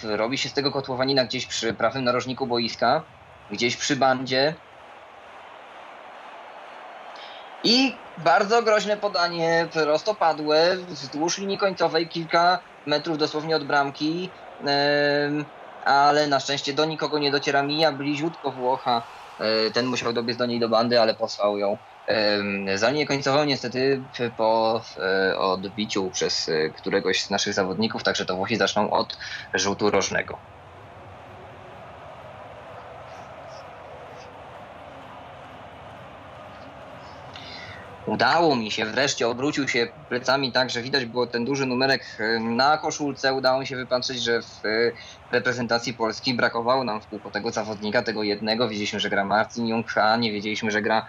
Robi się z tego kotłowanina gdzieś przy prawym narożniku boiska, gdzieś przy bandzie. I bardzo groźne podanie, prostopadłe, wzdłuż linii końcowej, kilka metrów dosłownie od bramki ale na szczęście do nikogo nie dociera. Mija bliziutko Włocha. E, ten musiał dobiec do niej do bandy, ale posłał ją za linię końcową niestety po e, odbiciu przez e, któregoś z naszych zawodników, także to Włosi zaczną od rzutu rożnego. Udało mi się, wreszcie obrócił się plecami tak, że widać było ten duży numerek e, na koszulce. Udało mi się wypatrzeć, że w e, reprezentacji Polski brakowało nam w kółko tego zawodnika, tego jednego. Wiedzieliśmy, że gra Marcin Jungha, nie wiedzieliśmy, że gra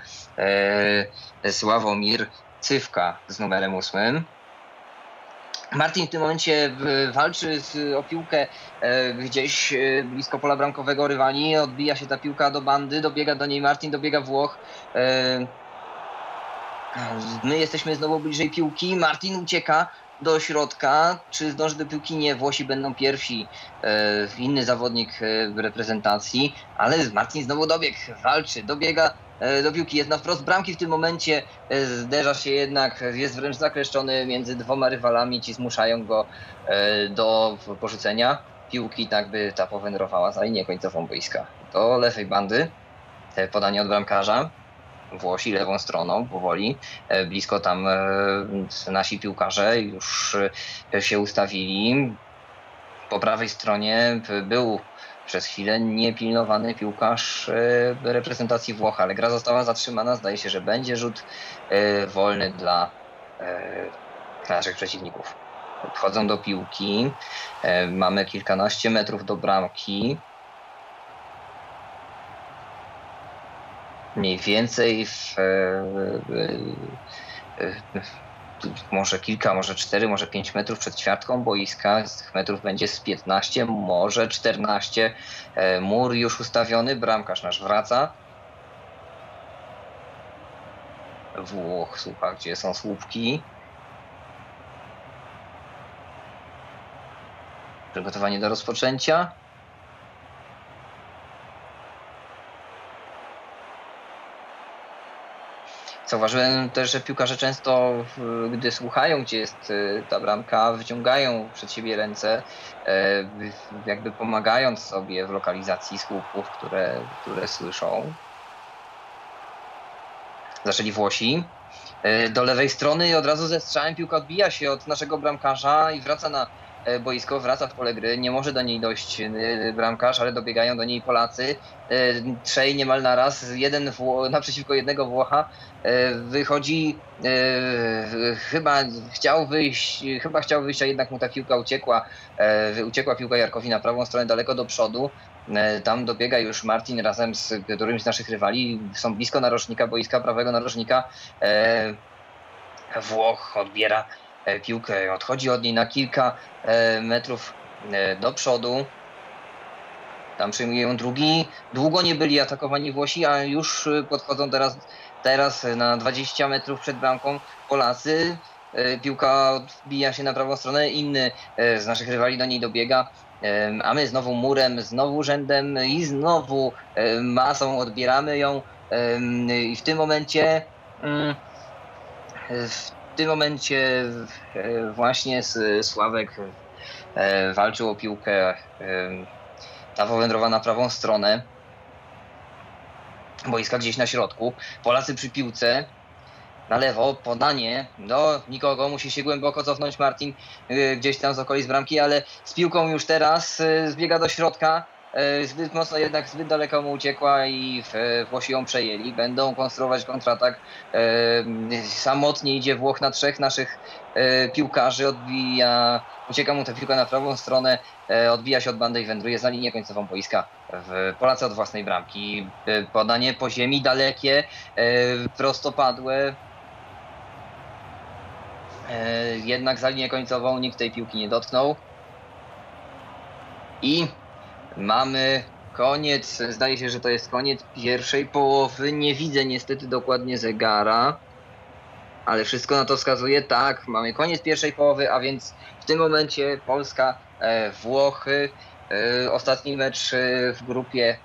e, Sławomir Cywka z numerem ósmym. Martin w tym momencie e, walczy z, o piłkę gdzieś blisko pola bramkowego rywali. Odbija się ta piłka do bandy, dobiega do niej Martin, dobiega Włoch. My jesteśmy znowu bliżej piłki. Martin ucieka do środka. Czy zdąży do piłki? Nie. Włosi będą pierwsi. E, inny zawodnik e, w reprezentacji. Ale Martin znowu dobieg. Walczy. Dobiega e, do piłki. Jest na wprost bramki w tym momencie. Zderza się jednak. Jest wręcz zakleszczony między dwoma rywalami. Ci zmuszają go do porzucenia piłki, tak by ta powędrowała za linię końcową boiska. Do lewej bandy. Podanie od bramkarza. Włosi lewą stroną powoli. E, blisko tam e, nasi piłkarze już e, się ustawili. Po prawej stronie był przez chwilę niepilnowany piłkarz reprezentacji Włoch, ale gra została zatrzymana. Zdaje się, że będzie rzut wolny dla naszych przeciwników. Wchodzą do piłki. Mamy kilkanaście metrów do bramki. Mniej więcej w, e, e, e, może kilka, może cztery, może pięć metrów przed ćwiartką boiska. Z tych metrów będzie z 15, może 14. Mur już ustawiony, bramkarz nasz wraca. Włoch, słucha, gdzie są słupki. Przygotowanie do rozpoczęcia. Zauważyłem też, że piłkarze często, gdy słuchają, gdzie jest y, ta bramka, wyciągają przed siebie ręce, e, jakby pomagając sobie w lokalizacji słupów, które, które słyszą. Zaczęli Włosi. E, do lewej strony od razu ze strzałem piłka odbija się od naszego bramkarza i wraca na boisko, wraca w pole gry, nie może do niej dojść e, bramkarz, ale dobiegają do niej Polacy. E, trzej niemal naraz, jeden Wło naprzeciwko jednego Włocha. Wychodzi, chyba chciał wyjść, chyba chciał wyjść, a jednak mu ta piłka uciekła. Uciekła piłka Jarkowi na prawą stronę daleko do przodu. Tam dobiega już Martin razem z którymś z naszych rywali. Są blisko narożnika boiska, prawego narożnika. Włoch odbiera E, piłkę, odchodzi od niej na kilka e, metrów e, do przodu. Tam przyjmuje ją drugi. Długo nie byli atakowani Włosi, a już podchodzą teraz, teraz na 20 metrów przed bramką Polacy. Piłka odbija się na prawą stronę, inny z naszych rywali do niej dobiega, a my znowu murem, znowu rzędem i znowu masą odbieramy ją. I w tym momencie mm, w w tym momencie e, właśnie Sławek e, walczył o piłkę. E, ta powędrowa na prawą stronę. Boiska gdzieś na środku. Polacy przy piłce. na lewo, podanie do nikogo, musi się głęboko cofnąć Martin gdzieś tam z okolic bramki, ale z piłką już teraz zbiega do środka, zbyt mocno jednak zbyt daleko mu uciekła i Włosi ją przejęli, będą konstruować kontratak, samotnie idzie Włoch na trzech naszych piłkarzy, odbija, ucieka mu ta piłka na prawą stronę, odbija się od bandy i wędruje za linię końcową boiska w Polacy od własnej bramki, podanie po ziemi dalekie, prostopadłe, E, jednak za linię końcową nikt tej piłki nie dotknął. I mamy koniec. Zdaje się, że to jest koniec pierwszej połowy. Nie widzę niestety dokładnie zegara. Ale wszystko na to wskazuje. Tak, mamy koniec pierwszej połowy, a więc w tym momencie Polska, e, Włochy. E, ostatni mecz w grupie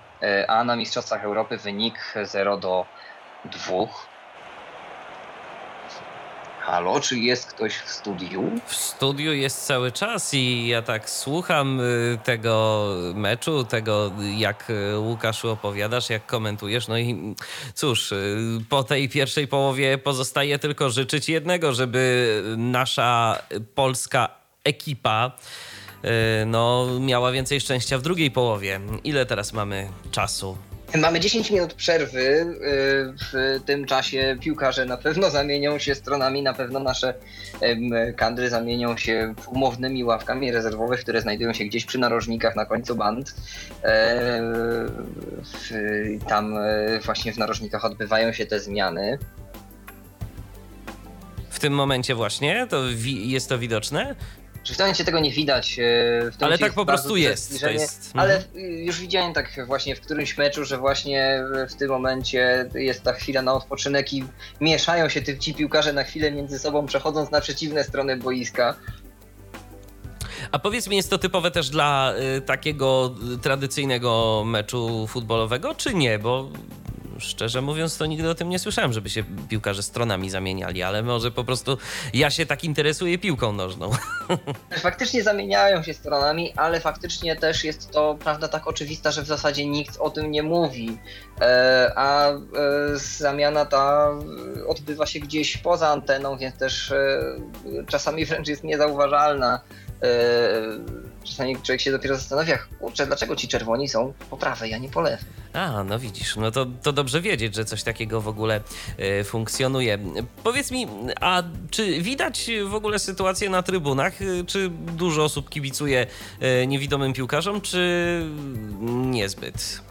A na Mistrzostwach Europy. Wynik 0 do 2. Halo, czy jest ktoś w studiu? W studiu jest cały czas i ja tak słucham y, tego meczu, tego jak y, Łukaszu opowiadasz, jak komentujesz. No i cóż, y, po tej pierwszej połowie pozostaje tylko życzyć jednego, żeby nasza polska ekipa no, miała więcej szczęścia w drugiej połowie. Ile teraz mamy czasu? Mamy 10 minut przerwy. Y, w tym czasie piłkarze na pewno zamienią się stronami, na pewno nasze kadry zamienią się umownymi ławkami rezerwowych, które znajdują się gdzieś przy narożnikach na końcu band. E, tam e, właśnie w narożnikach odbywają się te zmiany. W tym momencie właśnie to jest to widoczne? Że w momencie tego nie widać. E, ale tak po prostu jest. jest. Ale mhm. już widziałem tak właśnie w którymś meczu, że właśnie w tym momencie jest ta chwila na odpoczynek i mieszają się ci piłkarze na chwilę między sobą, przechodząc na przeciwne strony boiska. A powiedz mi, jest to typowe też dla y, takiego tradycyjnego meczu futbolowego, czy nie? Bo szczerze mówiąc, to nigdy o tym nie słyszałem, żeby się piłkarze stronami zamieniali, ale może po prostu ja się tak interesuję piłką nożną. Faktycznie zamieniają się stronami, ale faktycznie też jest to prawda tak oczywista, że w zasadzie nikt o tym nie mówi. E, a e, zamiana ta odbywa się gdzieś poza anteną, więc też e, czasami wręcz jest niezauważalna czasami człowiek się dopiero zastanawia, kurczę, dlaczego ci czerwoni są po prawej, a nie po lewej. A, no widzisz, no to, to dobrze wiedzieć, że coś takiego w ogóle y, funkcjonuje. Powiedz mi, a czy widać w ogóle sytuację na trybunach? Y, czy dużo osób kibicuje y, niewidomym piłkarzom, czy niezbyt?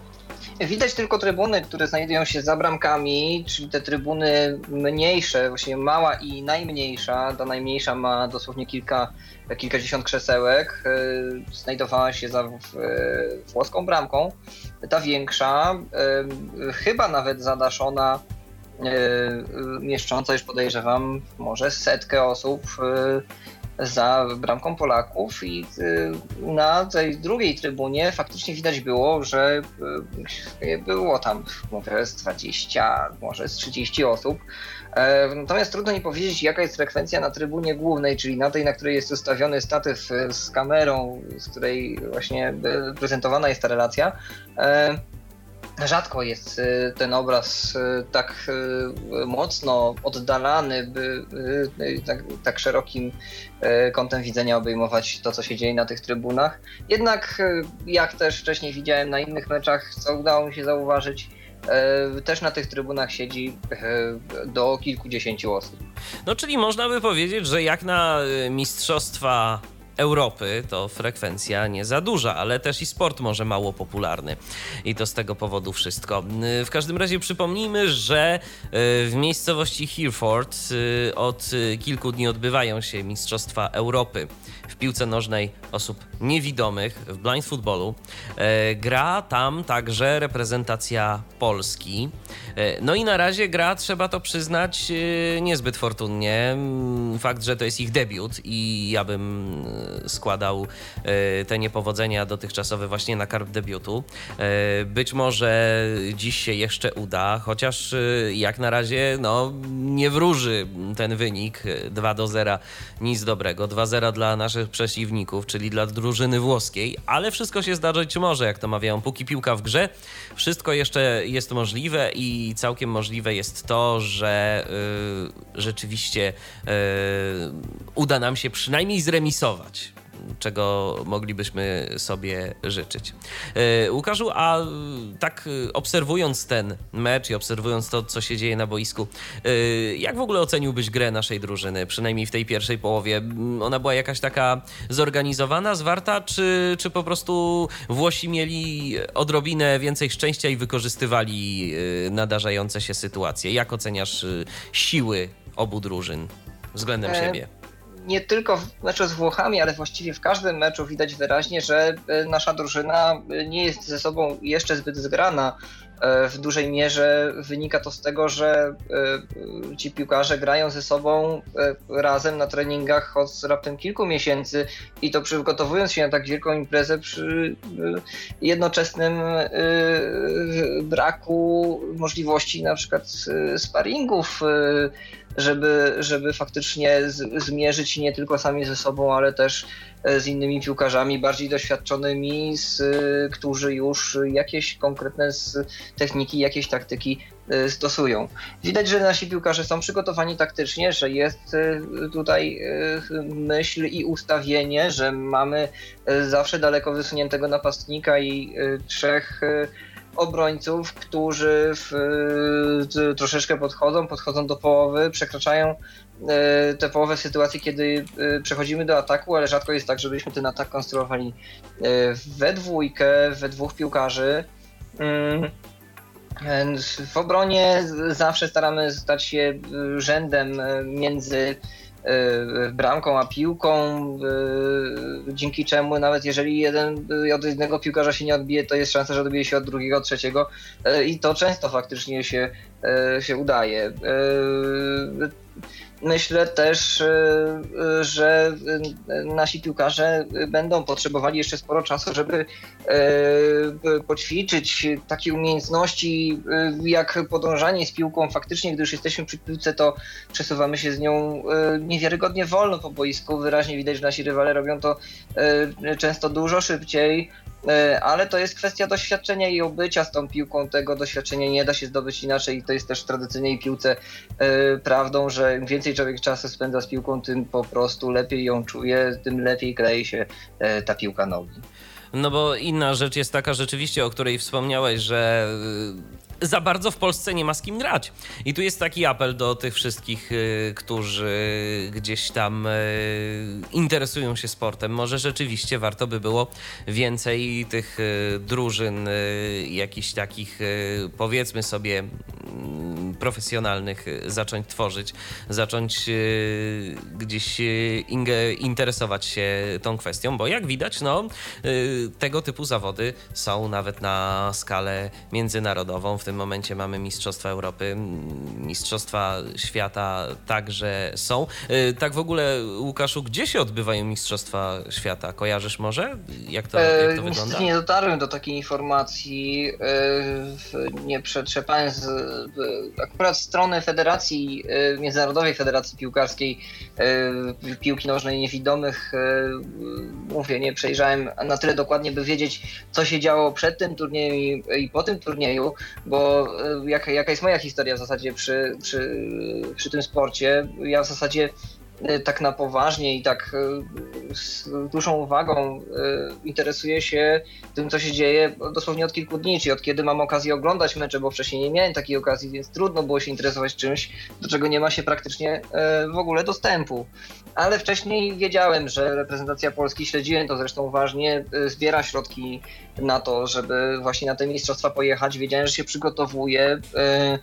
Widać tylko trybuny, które znajdują się za bramkami, czyli te trybuny mniejsze, właśnie mała i najmniejsza. Ta najmniejsza ma dosłownie kilka, kilkadziesiąt krzesełek. E, znajdowała się za włoską bramką. Ta większa, e, chyba nawet zadaszona, e, mieszcząca już podejrzewam może setkę osób za bramką Polaków i y, na tej drugiej trybunie faktycznie widać było, że y, było tam może z 20, może z 30 osób. E, natomiast trudno mi powiedzieć, jaka jest frekwencja na trybunie głównej, czyli na tej, na której jest ustawiony statyw z kamerą, z której właśnie prezentowana jest ta relacja. Rzadko jest y, ten obraz y, tak y, mocno oddalany, by tak, tak, szerokim kątem widzenia obejmować to, co się dzieje na tych trybunach. Jednak, jak też wcześniej widziałem na innych meczach, co udało mi się zauważyć, też na tych trybunach siedzi do kilkudziesięciu osób. No, czyli można by powiedzieć, że jak na mistrzostwa Europy to frekwencja nie za duża, ale też i sport może mało popularny. I to z tego powodu wszystko. W każdym razie przypomnijmy, że y, w miejscowości Hereford y, od kilku dni odbywają się Mistrzostwa Europy w piłce nożnej osób niewidomych, w blind footballu. E, gra tam także reprezentacja Polski. E, no i na razie gra, trzeba to przyznać, e, niezbyt fortunnie. Fakt, że to jest ich debiut i ja bym składał te niepowodzenia dotychczasowe właśnie na karb debiutu. Być może dziś się jeszcze uda, chociaż jak na razie no, nie wróży ten wynik 2 do 0, nic dobrego. 2-0 dla naszych przeciwników, czyli dla drużyny włoskiej, ale wszystko się zdarzyć może, jak to mawiają. Póki piłka w grze, wszystko jeszcze jest możliwe i całkiem możliwe jest to, że y, rzeczywiście y, uda nam się przynajmniej zremisować czego moglibyśmy sobie życzyć. E, Łukaszu, a tak obserwując ten mecz i obserwując to, co się dzieje na boisku, e, jak w ogóle oceniłbyś grę naszej drużyny, przynajmniej w tej pierwszej połowie? Ona była jakaś taka zorganizowana, zwarta, czy, czy po prostu Włosi mieli odrobinę więcej szczęścia i wykorzystywali e, nadarzające się sytuacje? Jak oceniasz siły obu drużyn względem e siebie? Nie tylko w meczu z Włochami, ale właściwie w każdym meczu widać wyraźnie, że e, nasza drużyna e, nie jest ze sobą jeszcze zbyt zgrana. E, w dużej mierze wynika to z tego, że ci piłkarze grają ze sobą razem na treningach od raptem kilku miesięcy i to przygotowując się na tak wielką imprezę przy jednoczesnym braku możliwości na przykład sparingów żeby, żeby faktycznie z, zmierzyć nie tylko sami ze sobą, ale też e, z innymi piłkarzami bardziej doświadczonymi, z, którzy już jakieś konkretne techniki, jakieś taktyki e, stosują. Widać, że nasi piłkarze są przygotowani taktycznie, że jest e, tutaj myśl i ustawienie, że mamy zawsze daleko wysuniętego napastnika i trzech obrońców, którzy w, troszeczkę podchodzą, podchodzą do połowy, przekraczają e, te połowę sytuacji, kiedy e, przechodzimy do ataku, ale rzadko jest tak, żebyśmy ten atak konstruowali e, we dwójkę, we dwóch piłkarzy. Mm. W obronie zawsze staramy stać się rzędem między Y, bramką a piłką, y, dzięki czemu nawet jeżeli jeden od jednego piłkarza się nie odbije, to jest szansa, że odbije się od drugiego, od trzeciego y, i to często faktycznie się, się udaje. Myślę też, e, e, że e, nasi piłkarze będą potrzebowali jeszcze sporo czasu, żeby poćwiczyć takie umiejętności jak podążanie z piłką. Faktycznie, gdy już jesteśmy przy piłce, to przesuwamy się z nią niewiarygodnie wolno po boisku. Wyraźnie widać, że nasi rywale robią to często dużo szybciej. E, ale to jest kwestia doświadczenia i obycia z tą piłką. Tego doświadczenia nie da się zdobyć inaczej i to jest też w tradycyjnej piłce e, prawdą, że im więcej człowiek czasu spędza z piłką, tym po prostu lepiej ją czuje, tym lepiej klei się e, ta piłka nogi. No bo inna rzecz jest taka rzeczywiście, o której wspomniałeś, że za bardzo w Polsce nie ma z kim grać. I tu jest taki apel do tych wszystkich, y, którzy gdzieś tam y, interesują się sportem. Może rzeczywiście warto by było więcej tych y, drużyn, jakichś takich, powiedzmy sobie, mm, profesjonalnych zacząć tworzyć, zacząć gdzieś interesować się tą kwestią, bo jak widać, no, tego typu zawody są nawet na skalę międzynarodową. W tym momencie mamy Mistrzostwa Europy, Mistrzostwa Świata także są. Y, tak w ogóle, Łukaszu, gdzie się odbywają Mistrzostwa Świata? Kojarzysz może? Jak to, jak to e, wygląda? Nie dotarłem do takiej informacji. E, nie przetrzepałem z, akurat strony Federacji, e, Międzynarodowej Federacji Piłkarskiej Piłki Nożnej Niewidomych. Mówię, nie przejrzałem na tyle dokładnie, by wiedzieć, co się działo przed tym turniejem i po tym turnieju, bo bo e, jaka, jaka jest moja historia w zasadzie przy, przy, przy tym sporcie? Ja w zasadzie e, tak na poważnie i tak e, z dużą uwagą interesuję się tym, co się dzieje dosłownie od kilku dni, czyli od kiedy mam okazję oglądać mecze, bo wcześniej nie miałem takiej okazji, więc trudno było się interesować czymś, do czego nie ma się praktycznie w ogóle dostępu. Ale wcześniej wiedziałem, że reprezentacja Polski, śledziłem to zresztą uważnie, zbiera środki na to, żeby właśnie na te mistrzostwa pojechać. Wiedziałem, że się przygotowuje. E, e,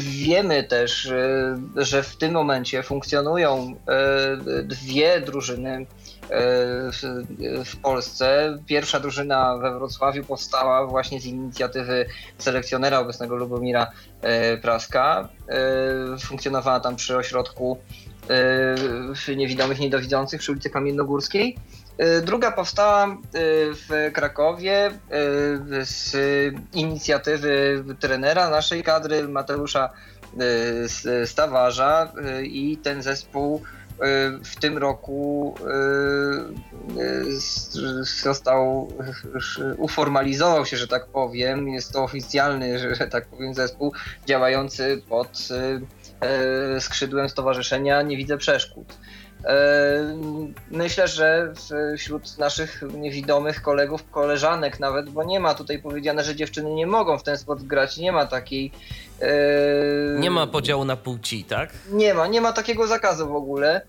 wiemy też, e, że w tym momencie funkcjonują dwie drużyny w Polsce. Pierwsza drużyna we Wrocławiu powstała właśnie z inicjatywy selekcjonera obecnego Lubomira Praska. Funkcjonowała tam przy ośrodku niewidomych, niedowidzących przy ulicy Kamiennogórskiej. Druga powstała w Krakowie z inicjatywy trenera naszej kadry Mateusza Stawarza i ten zespół w tym roku został, uformalizował się, że tak powiem. Jest to oficjalny, że tak powiem, zespół działający pod skrzydłem Stowarzyszenia Nie Widzę Przeszkód. Myślę, że wśród naszych niewidomych kolegów, koleżanek nawet, bo nie ma tutaj powiedziane, że dziewczyny nie mogą w ten sport grać, nie ma takiej. Nie ma podziału na płci, tak? Nie ma, nie ma takiego zakazu w ogóle.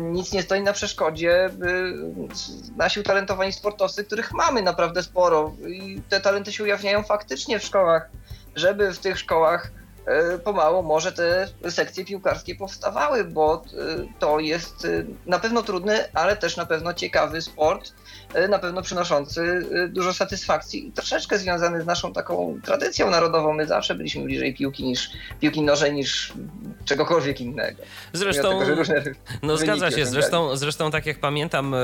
Nic nie stoi na przeszkodzie. Nasi utalentowani sportowcy, których mamy naprawdę sporo, i te talenty się ujawniają faktycznie w szkołach, żeby w tych szkołach E, pomału może te sekcje piłkarskie powstawały, bo e, to jest e, na pewno trudny, ale też na pewno ciekawy sport, na pewno przynoszący dużo satysfakcji i troszeczkę związany z naszą taką tradycją narodową. My zawsze byliśmy bliżej piłki niż piłki nożnej niż czegokolwiek innego. Zresztą, tego, no zgadza się, zresztą, zresztą tak jak pamiętam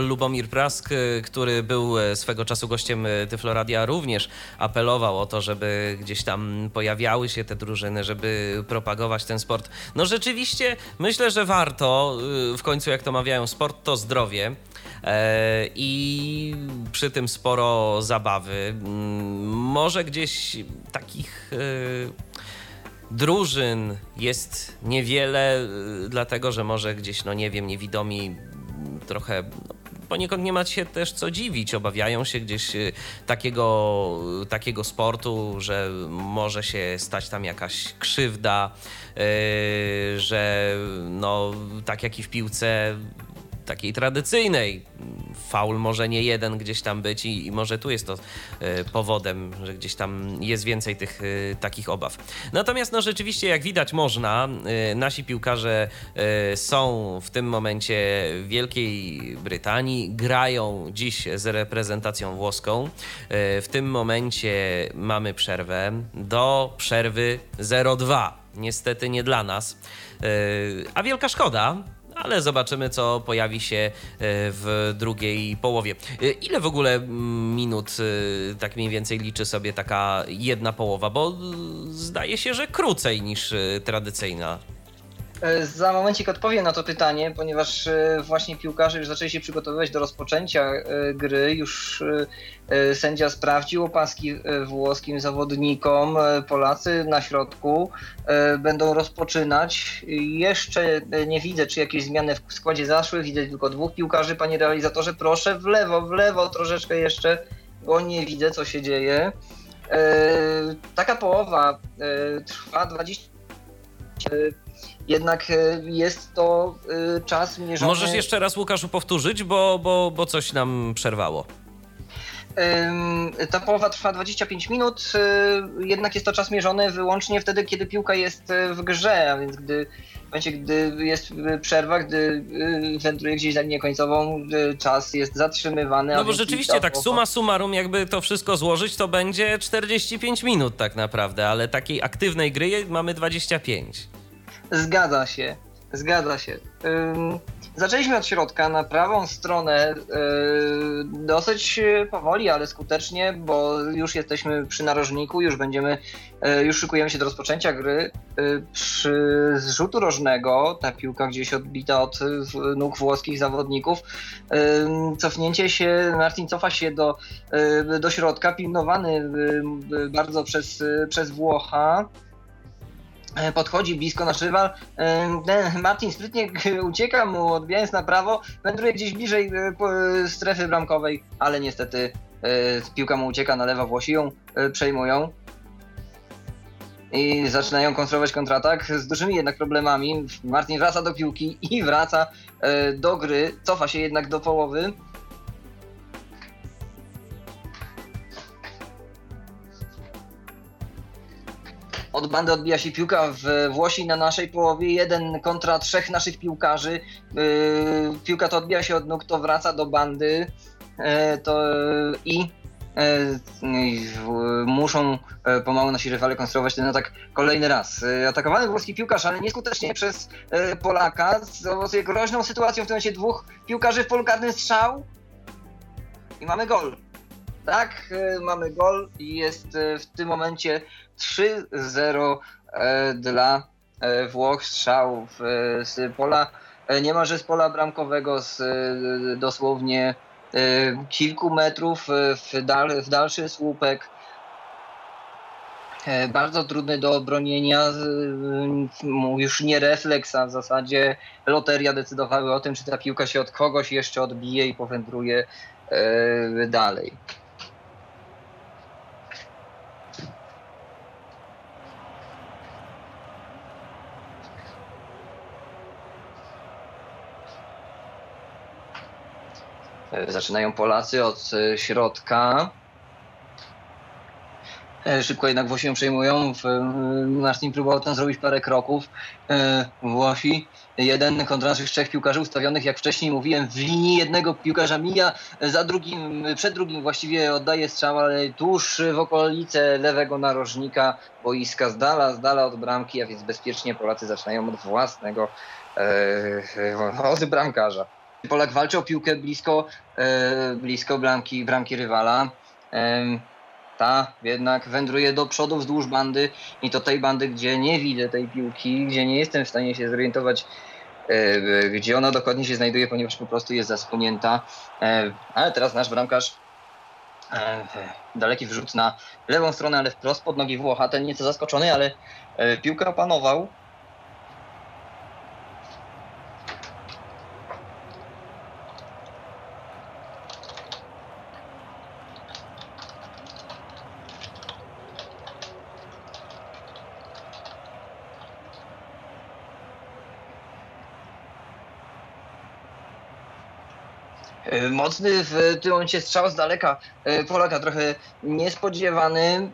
Lubomir Prask, który był swego czasu gościem Tyfloradia również apelował o to, żeby gdzieś tam pojawiały się te drużyny, żeby propagować ten sport. No rzeczywiście myślę, że warto, w końcu jak to mawiają, sport to zdrowie. E, I przy tym sporo zabawy. Mm, może gdzieś takich y, drużyn jest niewiele, y, dlatego że może gdzieś, no nie wiem, niewidomi trochę no, poniekąd nie ma się też co dziwić. Obawiają się gdzieś takiego, takiego sportu, że może się stać tam jakaś krzywda, yy, że no, tak jak i w piłce takiej tradycyjnej. Faul może nie jeden gdzieś tam być i, i może tu jest to y, powodem, że gdzieś tam jest więcej tych y, takich obaw. Natomiast no rzeczywiście jak widać można, y, nasi piłkarze są w tym momencie w Wielkiej Brytanii, grają dziś z reprezentacją włoską. W tym momencie mamy przerwę do przerwy 0-2. Niestety nie dla nas. A wielka szkoda, ale zobaczymy, co pojawi się e, w drugiej połowie. E, ile w ogóle minut e, tak mniej więcej liczy sobie taka jedna połowa? Bo zdaje się, że krócej niż tradycyjna. Za momencik odpowiem na to pytanie, ponieważ właśnie piłkarze już zaczęli się przygotowywać do rozpoczęcia gry. Już E, sędzia sprawdził opaski e, włoskim zawodnikom. E, Polacy na środku będą rozpoczynać. Jeszcze nie widzę, czy jakieś zmiany w składzie zaszły. Widzę tylko dwóch piłkarzy, panie realizatorze. Proszę w lewo, w lewo troszeczkę jeszcze, bo nie widzę, co się dzieje. Taka połowa trwa 20 jednak jest to czas mierzony... Możesz jeszcze raz, Łukaszu, powtórzyć, bo, bo, bo coś nam przerwało. Ta połowa trwa 25 minut, y, jednak jest to czas mierzony wyłącznie wtedy, kiedy piłka jest w grze, a więc gdy, w momencie, gdy jest przerwa, gdy wędruje gdzieś za linię końcową, czas jest zatrzymywany. No bo rzeczywiście tak suma summarum, jakby to wszystko złożyć, to będzie 45 minut tak naprawdę, ale takiej aktywnej gry mamy 25. Zgadza się, zgadza się. Zaczęliśmy od środka na prawą stronę yy, dosyć powoli, ale skutecznie, bo już jesteśmy przy narożniku, już będziemy, yy, już szykujemy się do rozpoczęcia gry. Przy zrzutu rożnego, ta piłka gdzieś odbita od nóg włoskich zawodników, cofnięcie się, Martin cofa się do, do środka, pilnowany bardzo przez, przez Włocha. E, podchodzi blisko nasz rywal. E, Martin sprytnie ucieka mu, odbijając na prawo, wędruje gdzieś bliżej e, strefy bramkowej, ale niestety piłka mu ucieka na lewo, Włosi ją przejmują. I zaczynają kontrolować kontratak z dużymi jednak problemami. Martin wraca do piłki i wraca do gry, cofa się jednak do połowy. Od bandy odbija się piłka w Włosi na naszej połowie, jeden kontra trzech naszych piłkarzy. Yy, piłka to odbija się od nóg, to wraca do bandy. Yy, to, I muszą pomału nasi rywale konstruować ten atak kolejny raz. Atakowany włoski piłkarz, ale nieskutecznie przez Polaka, z groźną sytuacją w tym momencie dwóch piłkarzy w polu karnym strzał i mamy gol. Tak, mamy gol i jest w tym momencie 3-0 dla Włoch. Strzał z pola, niemalże z pola bramkowego, z dosłownie kilku metrów w, dal, w dalszy słupek. Bardzo trudny do obronienia, już nie refleks, a w zasadzie loteria decydowały o tym, czy ta piłka się od kogoś jeszcze odbije i powędruje dalej. Zaczynają Polacy od środka. Szybko jednak Włosi ją przejmują. Team próbował tam zrobić parę kroków. Włosi, jeden kontra naszych trzech piłkarzy ustawionych, jak wcześniej mówiłem, w linii jednego piłkarza mija, za drugim, przed drugim właściwie oddaje strzał, ale tuż w okolice lewego narożnika boiska, z dala, z dala od bramki, a więc bezpiecznie Polacy zaczynają od własnego od bramkarza. Polak walczy o piłkę blisko, blisko bramki, bramki rywala. Ta jednak wędruje do przodu wzdłuż bandy i to tej bandy, gdzie nie widzę tej piłki, gdzie nie jestem w stanie się zorientować, gdzie ona dokładnie się znajduje, ponieważ po prostu jest zasłonięta. Ale teraz nasz bramkarz daleki wrzut na lewą stronę, ale wprost pod nogi Włocha. Ten nieco zaskoczony, ale piłkę opanował. Mocny w tym momencie strzał z daleka Polaka, trochę niespodziewany.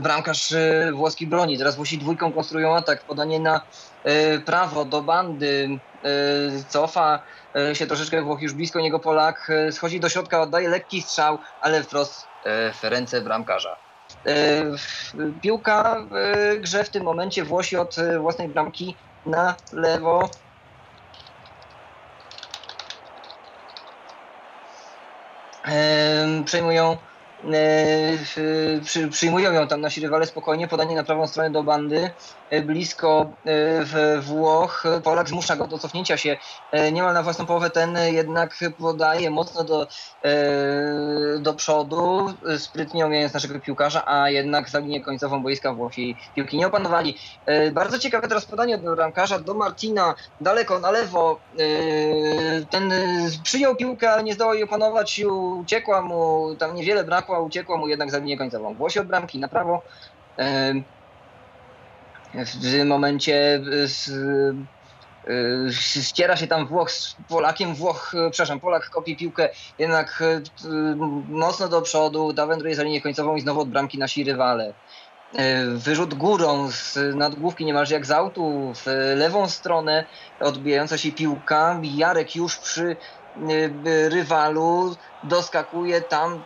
Bramkarz włoski broni. Teraz Włosi dwójką konstruują atak. Podanie na prawo do bandy. Cofa się troszeczkę Włoch już blisko niego Polak. Schodzi do środka, oddaje lekki strzał, ale wprost w ręce bramkarza. Piłka grze w tym momencie Włosi od własnej bramki na lewo. Przejmują przyjmują ją tam nasi rywale spokojnie, podanie na prawą stronę do bandy, blisko w Włoch. Polak zmusza go do cofnięcia się niemal na własną połowę, ten jednak podaje mocno do, do przodu, sprytnie omijając naszego piłkarza, a jednak za linię końcową boiska Włosi piłki nie opanowali. Bardzo ciekawe teraz podanie do ramkarza, do Martina, daleko na lewo. Ten przyjął piłkę, ale nie zdołał jej opanować, uciekła mu, tam niewiele brakło, uciekła mu jednak za linię końcową. Włosi od bramki na prawo. W tym momencie ściera się tam Włoch z Polakiem, Włoch, przepraszam, Polak kopie piłkę jednak mocno do przodu, da za linię końcową i znowu od bramki nasi rywale. Wyrzut górą z nadgłówki niemalże jak z autu w lewą stronę odbijająca się piłka. Jarek już przy rywalu doskakuje tam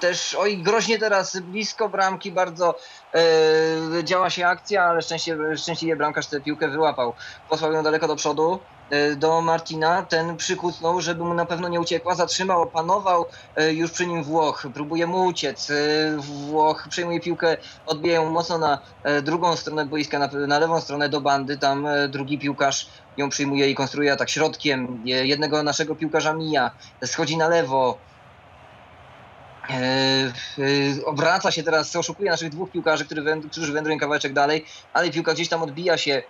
też oj groźnie teraz blisko bramki bardzo e, działa się akcja, ale szczęśliwie, szczęśliwie bramkarz tę piłkę wyłapał. Posłał ją daleko do przodu e, do Martina, ten przykucnął, żeby mu na pewno nie uciekła, zatrzymał, opanował e, już przy nim Włoch, próbuje mu uciec, Włoch przejmuje piłkę, odbija ją mocno na drugą stronę boiska, na, na lewą stronę do bandy, tam drugi piłkarz ją przyjmuje i konstruuje atak środkiem, jednego naszego piłkarza mija, schodzi na lewo, obraca się teraz, oszukuje naszych dwóch piłkarzy, którzy wędrują kawałeczek dalej, ale piłka gdzieś tam odbija się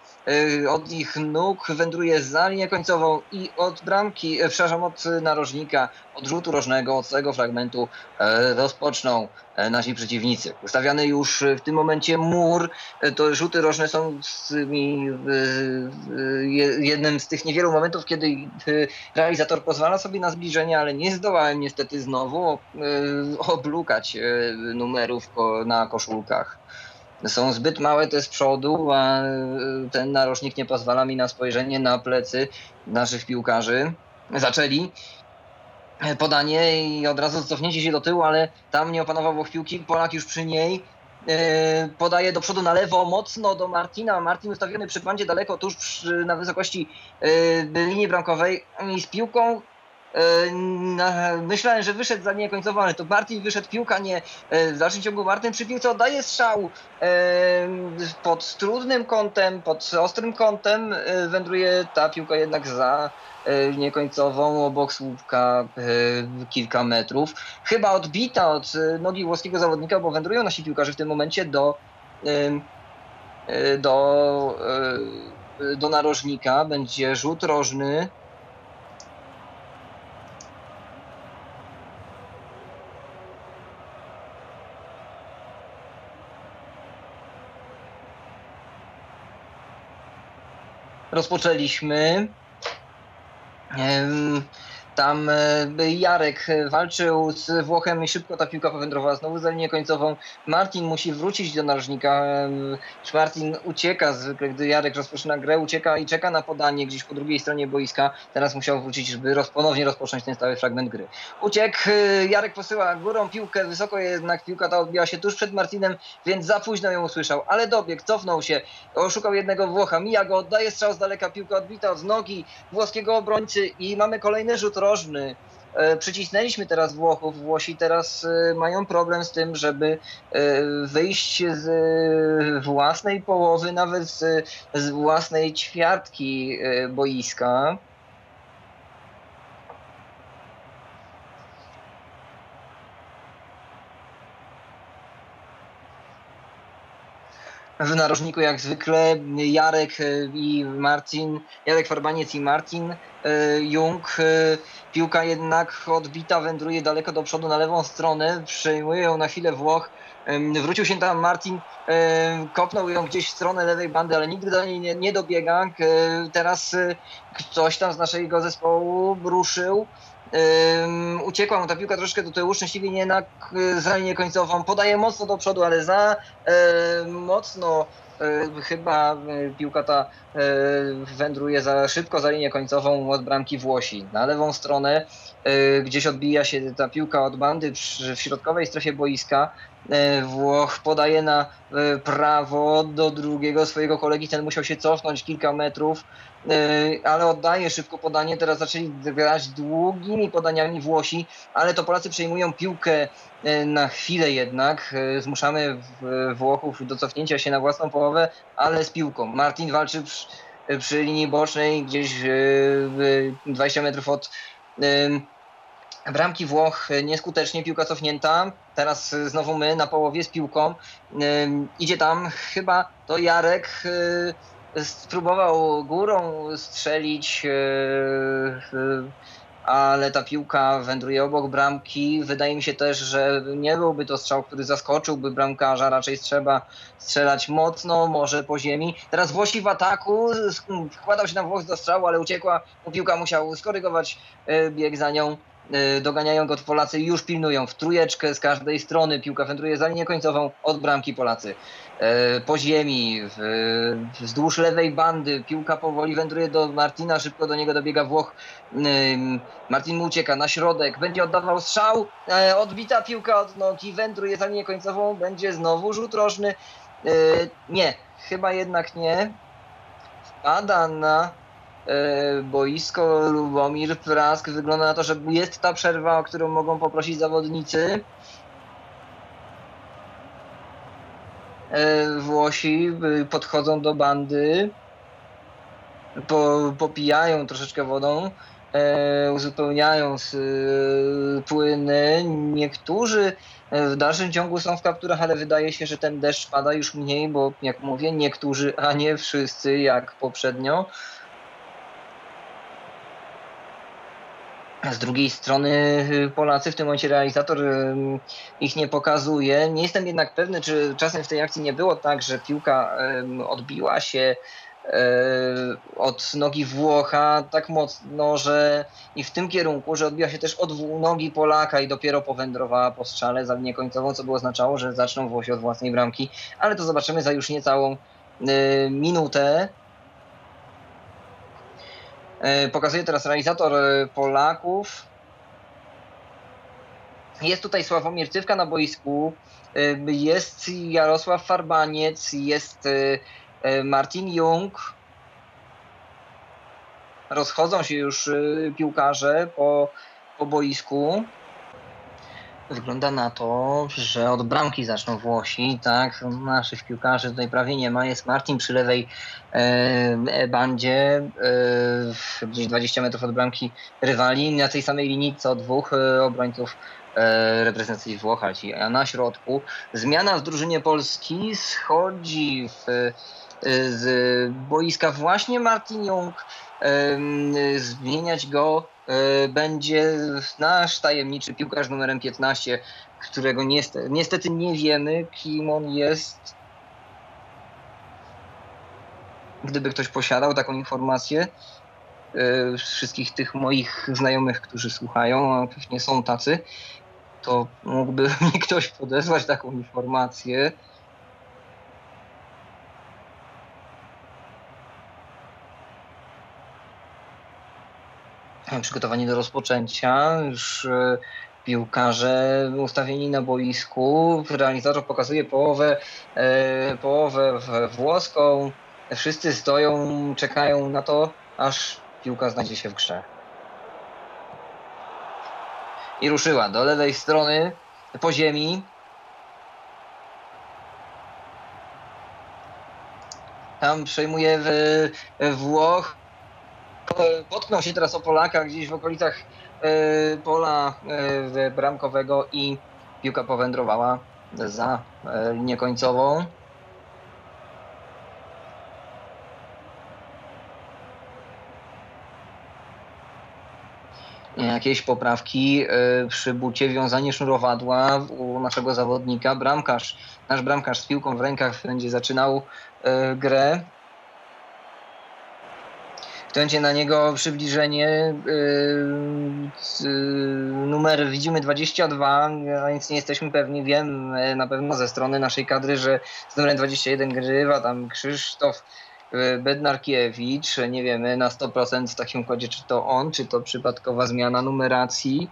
od ich nóg, wędruje za linię końcową i od bramki, przepraszam, od narożnika, od rzutu rożnego, od tego fragmentu rozpoczną nasi przeciwnicy. Ustawiany już w tym momencie mur, to rzuty rożne są jednym z tych niewielu momentów, kiedy realizator pozwala sobie na zbliżenie, ale nie zdołałem niestety znowu oblukać numerów na koszulkach. Są zbyt małe te z przodu, a ten narożnik nie pozwala mi na spojrzenie na plecy naszych piłkarzy. Zaczęli podanie i od razu cofnięcie się do tyłu, ale tam nie opanował piłki, Polak już przy niej, E, podaje do przodu na lewo mocno do Martina. Martin ustawiony przy bandzie daleko, tuż przy, na wysokości e, linii bramkowej i z piłką. E, myślałem, że wyszedł za nie końcowo, ale to Martin wyszedł, piłka nie. W dalszym ciągu Martin przy piłce oddaje strzał pod trudnym kątem, pod ostrym kątem. Wędruje ta piłka jednak za E, niekońcową obok słupka e, kilka metrów. Chyba odbita od e, nogi włoskiego zawodnika, bo wędrują nasi piłkarze w tym momencie do do, do narożnika. Będzie rzut rożny. Rozpoczęliśmy. Tam e, Jarek walczył z Włochem i szybko ta piłka powędrowała znowu za linię końcową. Martin musi wrócić do narożnika. Martin ucieka zwykle, gdy Jarek rozpoczyna grę, ucieka i czeka na podanie gdzieś po drugiej stronie boiska. Teraz musiał wrócić, żeby ponownie rozpocząć ten stały fragment gry. Uciekł, e, Jarek posyła górą piłkę, wysoko jednak piłka ta odbiła się tuż przed Martinem, więc za późno ją usłyszał. Ale dobiegł, cofnął się, oszukał jednego Włocha, mija go, oddaje strzał z daleka, piłka odbita od nogi włoskiego obrońcy i mamy kolejny rzut ostrożny. E, przycisnęliśmy teraz Włochów. Włosi teraz e, mają problem z tym, żeby e, wyjść z własnej połowy, nawet z, z własnej ćwiartki boiska. W narożniku jak zwykle Jarek i Marcin, Jarek Farbaniec i Marcin Jung Piłka jednak odbita, wędruje daleko do przodu na lewą stronę, przejmuje ją na chwilę Włoch. Wrócił się tam Martin, kopnął ją gdzieś w stronę lewej bandy, ale nigdy do niej nie, nie dobiega. Teraz e, ktoś tam z naszego zespołu ruszył. Um, uciekła mu ta piłka troszkę do tyłu, szczęśliwie nie na za końcową. Podaje mocno do przodu, ale za um, mocno chyba e, piłka ta e, wędruje za szybko za linię końcową od bramki Włosi. Na lewą stronę gdzieś odbija się ta piłka od bandy w środkowej strefie boiska. Włoch podaje na prawo do drugiego swojego kolegi, ten musiał się cofnąć kilka metrów, ale oddaje szybko podanie. Teraz zaczęli grać długimi podaniami Włosi, ale to Polacy przejmują piłkę E, na chwilę jednak e, zmuszamy Włochów do cofnięcia się na własną połowę, ale z piłką. Martin walczy przy, przy linii bocznej, gdzieś 20 metrów od bramki Włoch nieskutecznie, piłka cofnięta. Teraz znowu my na połowie z piłką. Idzie tam chyba to Jarek spróbował górą strzelić ale ta piłka wędruje obok bramki. Wydaje mi się też, że nie byłby to strzał, który zaskoczyłby bramkarza. Raczej trzeba strzelać mocno, może po ziemi. Teraz Włosi w ataku, wkładał się na Włoch do strzału, ale uciekła. Piłka musiał skorygować e, bieg za nią. E, doganiają go Polacy już pilnują w trójeczkę z każdej strony. Piłka wędruje za linię końcową od bramki Polacy. E, po ziemi, wzdłuż lewej bandy, piłka powoli wędruje do Martina, szybko do niego dobiega Włoch. Martin mu ucieka na środek, będzie oddawał strzał, e, odbita piłka od nogi, wędruje za linię końcową, będzie znowu rzut rożny. Nie, chyba jednak nie. Wpada na E, boisko Lubomir Prask. Wygląda na to, że jest ta przerwa, o którą mogą poprosić zawodnicy. E, Włosi podchodzą do bandy, po, popijają troszeczkę wodą, e, uzupełniają płyny. Niektórzy w dalszym ciągu są w kapturach, ale wydaje się, że ten deszcz pada już mniej, bo jak mówię, niektórzy, a nie wszyscy jak poprzednio. Z drugiej strony y, Polacy, w tym momencie realizator ich nie pokazuje. Nie jestem jednak pewny, czy czasem w tej akcji nie było tak, że piłka odbiła się e, od nogi Włocha tak mocno, że i w tym kierunku, że odbiła się też od nogi Polaka i dopiero powędrowała po strzale za linię końcową, co by oznaczało, że zaczną Włosi od własnej bramki, ale to zobaczymy za już niecałą y, minutę. E, pokazuje teraz realizator e, Polaków. Jest tutaj Sławomir Cywka na boisku, jest Jarosław Farbaniec, jest Martin Jung. Rozchodzą się już piłkarze po, po boisku. Wygląda na to, że od bramki zaczną Włosi, tak? Naszych piłkarzy tutaj prawie nie ma. Jest Martin przy lewej e, bandzie, e, gdzieś 20 metrów od bramki rywali, na tej samej linii co dwóch e, obrońców e, reprezentacji Włoch, a na środku. Zmiana w drużynie Polski schodzi w, e, z boiska właśnie Martin Jung. E, zmieniać go E, będzie nasz tajemniczy piłkarz numerem 15, którego niestety, niestety nie wiemy, kim on jest. Gdyby ktoś posiadał taką informację, e, wszystkich tych moich znajomych, którzy słuchają, a pewnie są tacy, to mógłby mi ktoś podesłać taką informację. Przygotowani do rozpoczęcia. Już e, piłkarze ustawieni na boisku. Realizator pokazuje połowę, e, połowę włoską. Wszyscy stoją, czekają na to, aż piłka znajdzie się w grze. I ruszyła do lewej strony po ziemi. Tam przejmuje Włoch potknął się teraz o Polaka gdzieś w okolicach e, pola e, bramkowego i piłka powędrowała za e, linię końcową. Jakieś poprawki przy bucie, wiązanie sznurowadła u naszego zawodnika. Bramkarz, nasz bramkarz z piłką w rękach będzie zaczynał grę będzie na niego przybliżenie. Yy, numer widzimy 22, a nic nie jesteśmy pewni. Wiem e, na pewno ze strony naszej kadry, że z numerem 21 grywa tam Krzysztof e, Bednarkiewicz. Nie wiemy na 100% w takim układzie, czy to on, czy to przypadkowa zmiana numeracji.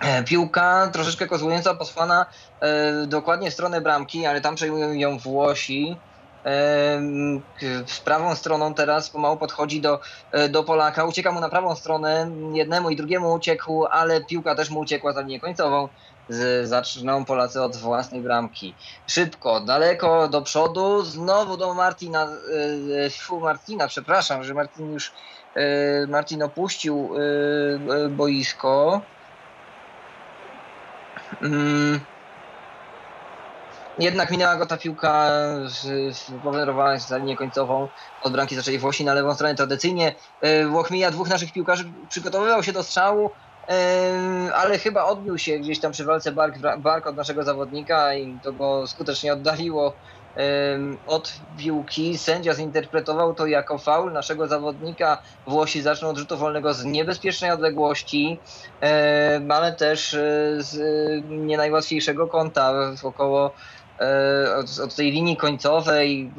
E, piłka troszeczkę kozłująca posłana dokładnie w stronę bramki, ale tam przejmują ją Włosi z prawą stroną teraz pomału podchodzi do, e, do Polaka, ucieka mu na prawą stronę, jednemu i drugiemu uciekł, ale piłka też mu uciekła za linię końcową. Z, zaczną Polacy od własnej bramki. Szybko, daleko do przodu, znowu do Martina, fu, Martina, przepraszam, że Martin już e, Martin opuścił e, boisko. Mm. Jednak minęła go ta piłka, powędrowała za linię końcową. Od bramki zaczęli Włosi na lewą stronę tradycyjnie. E, Włoch mija dwóch naszych piłkarzy, przygotowywał się do strzału, e, ale chyba odbił się gdzieś tam przy walce bark, bark od naszego zawodnika i to go skutecznie oddaliło e, od piłki. Sędzia zinterpretował to jako faul naszego zawodnika. Włosi zaczną od rzutu wolnego z niebezpiecznej odległości, ale też z nie najłatwiejszego kąta około od, od tej linii końcowej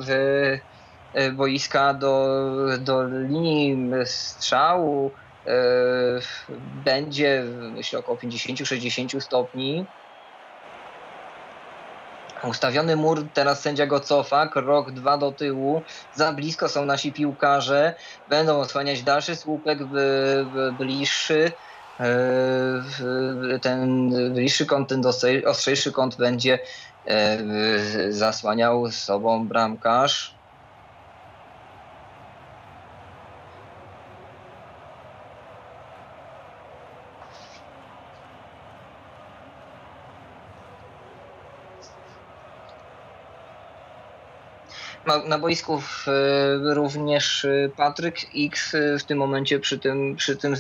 e, boiska do, do linii strzału e, będzie myślę około 50-60 stopni. Ustawiony mur, teraz sędzia go cofa, krok dwa do tyłu, za blisko są nasi piłkarze, będą osłaniać dalszy słupek bliższy, ten bliższy kąt, ten ostrzejszy kąt będzie E, zasłaniał sobą bramkarz. Na, boisku również Patryk X w tym momencie przy tym, przy tym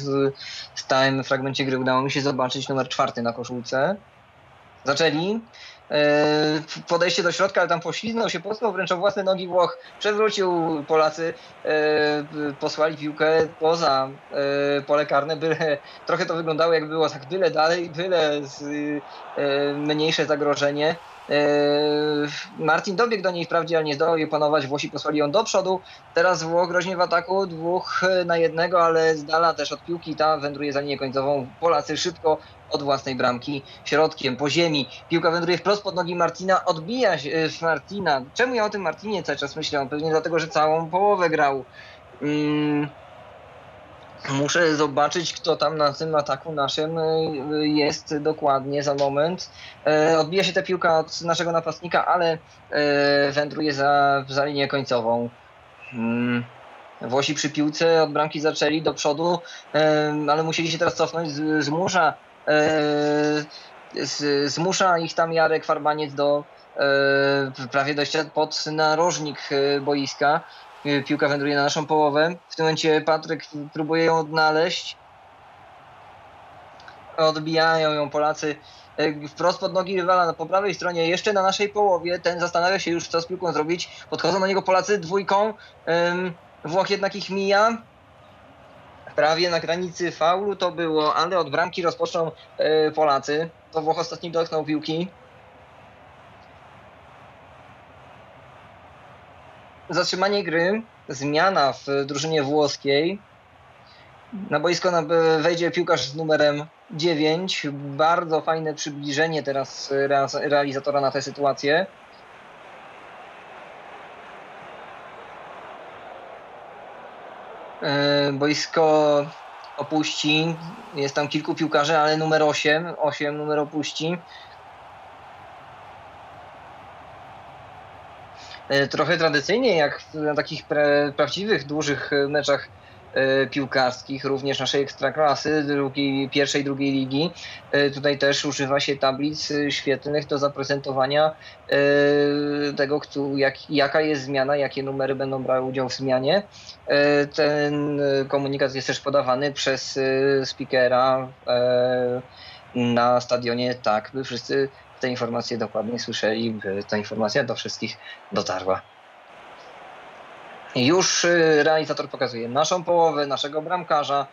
stałym fragmencie gry udało mi się zobaczyć numer czwarty na koszulce. Zaczęli. E, podejście do środka, ale tam poślizgnął się, potknął wręcz o własne nogi Włoch, przewrócił Polacy, e, posłali piłkę poza e, pole karne, byle, trochę to wyglądało jak było tak byle dalej, byle mniejsze zagrożenie. Martin dobiegł do niej wprawdzie, ale nie zdołał jej panować. Włosi posłali ją do przodu. Teraz Włoch groźnie w ataku, dwóch na jednego, ale z dala też od piłki. Ta wędruje za linię końcową. Polacy szybko od własnej bramki, środkiem, po ziemi. Piłka wędruje wprost pod nogi Martina, odbija się Martina. Czemu ja o tym Martinie cały czas myślę? Pewnie dlatego, że całą połowę grał. Hmm Muszę zobaczyć, kto tam na tym ataku naszym e, jest dokładnie za moment. E, odbija się ta piłka od naszego napastnika, ale e, wędruje za, za linię końcową. Hmm. Włosi przy piłce od bramki zaczęli do przodu, ale musieli się teraz cofnąć. Zmusza, zmusza ich tam Jarek Farbaniec do prawie dojścia pod narożnik boiska. Y, piłka wędruje na naszą połowę. W tym momencie Patryk próbuje ją odnaleźć. Odbijają ją Polacy wprost pod nogi rywala po prawej stronie, jeszcze na naszej połowie. Ten zastanawia się już, co z piłką zrobić. Podchodzą do niego Polacy dwójką. Włoch jednak ich mija. Prawie na granicy faulu to było, ale od bramki rozpoczną y, Polacy. To Włoch ostatni dotknął piłki. zatrzymanie gry, zmiana w drużynie włoskiej. Na boisko wejdzie piłkarz z numerem 9. Bardzo fajne przybliżenie teraz realizatora na tę sytuację. Boisko opuści. Jest tam kilku piłkarzy, ale numer 8, 8 numer opuści. E, trochę tradycyjnie, jak na takich pra prawdziwych, dużych meczach e, piłkarskich, również naszej ekstraklasy, drugiej, pierwszej, drugiej ligi. E, tutaj też używa się tablic świetnych do zaprezentowania tego, jak, jaka jest zmiana, jakie numery będą brały udział w zmianie. Ten komunikat jest też podawany przez speakera na stadionie, tak by wszyscy te informacje dokładnie słyszeli, by ta informacja do wszystkich dotarła. Już y, realizator pokazuje naszą połowę, naszego bramkarza.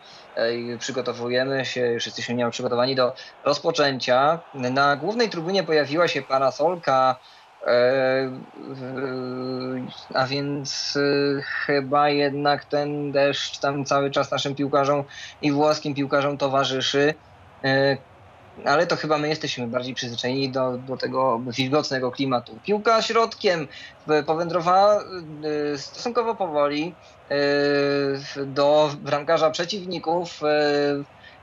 Przygotowujemy się, już jesteśmy niemal przygotowani do rozpoczęcia. Na głównej trybunie pojawiła się parasolka, e, a więc y, chyba jednak ten deszcz tam cały czas naszym piłkarzom i włoskim piłkarzom towarzyszy. E, ale to chyba my jesteśmy bardziej przyzwyczajeni do, do tego wilgotnego klimatu. Piłka środkiem powędrowała y, stosunkowo powoli y, do bramkarza przeciwników.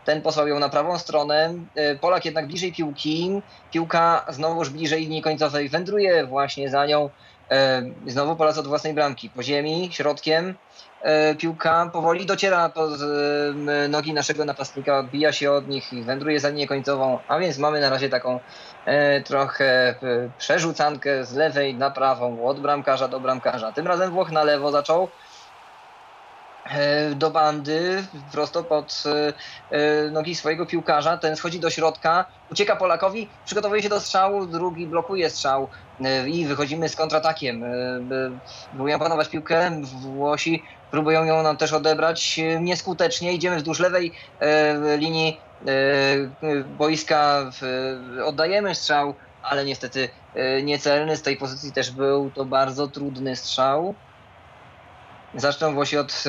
Ten posłał ją na prawą stronę. Polak jednak bliżej piłki. Piłka znowuż bliżej linii końcowej wędruje właśnie za nią. Znowu Polacy od własnej bramki. Po ziemi, środkiem. E, piłka powoli dociera pod nogi naszego napastnika, odbija się od nich i wędruje za linię końcową, a więc mamy na razie taką e, trochę e, przerzucankę z lewej na prawą, od bramkarza do bramkarza. Tym razem Włoch na lewo zaczął do bandy, prosto pod nogi swojego piłkarza. Ten schodzi do środka, ucieka Polakowi, przygotowuje się do strzału, drugi blokuje strzał i wychodzimy z kontratakiem. Próbują panować piłkę, Włosi próbują ją nam też odebrać e, nieskutecznie. Idziemy wzdłuż lewej e, linii e, boiska, oddajemy strzał, ale niestety niecelny. Z tej pozycji też był to bardzo trudny strzał. Zaczną Włosi od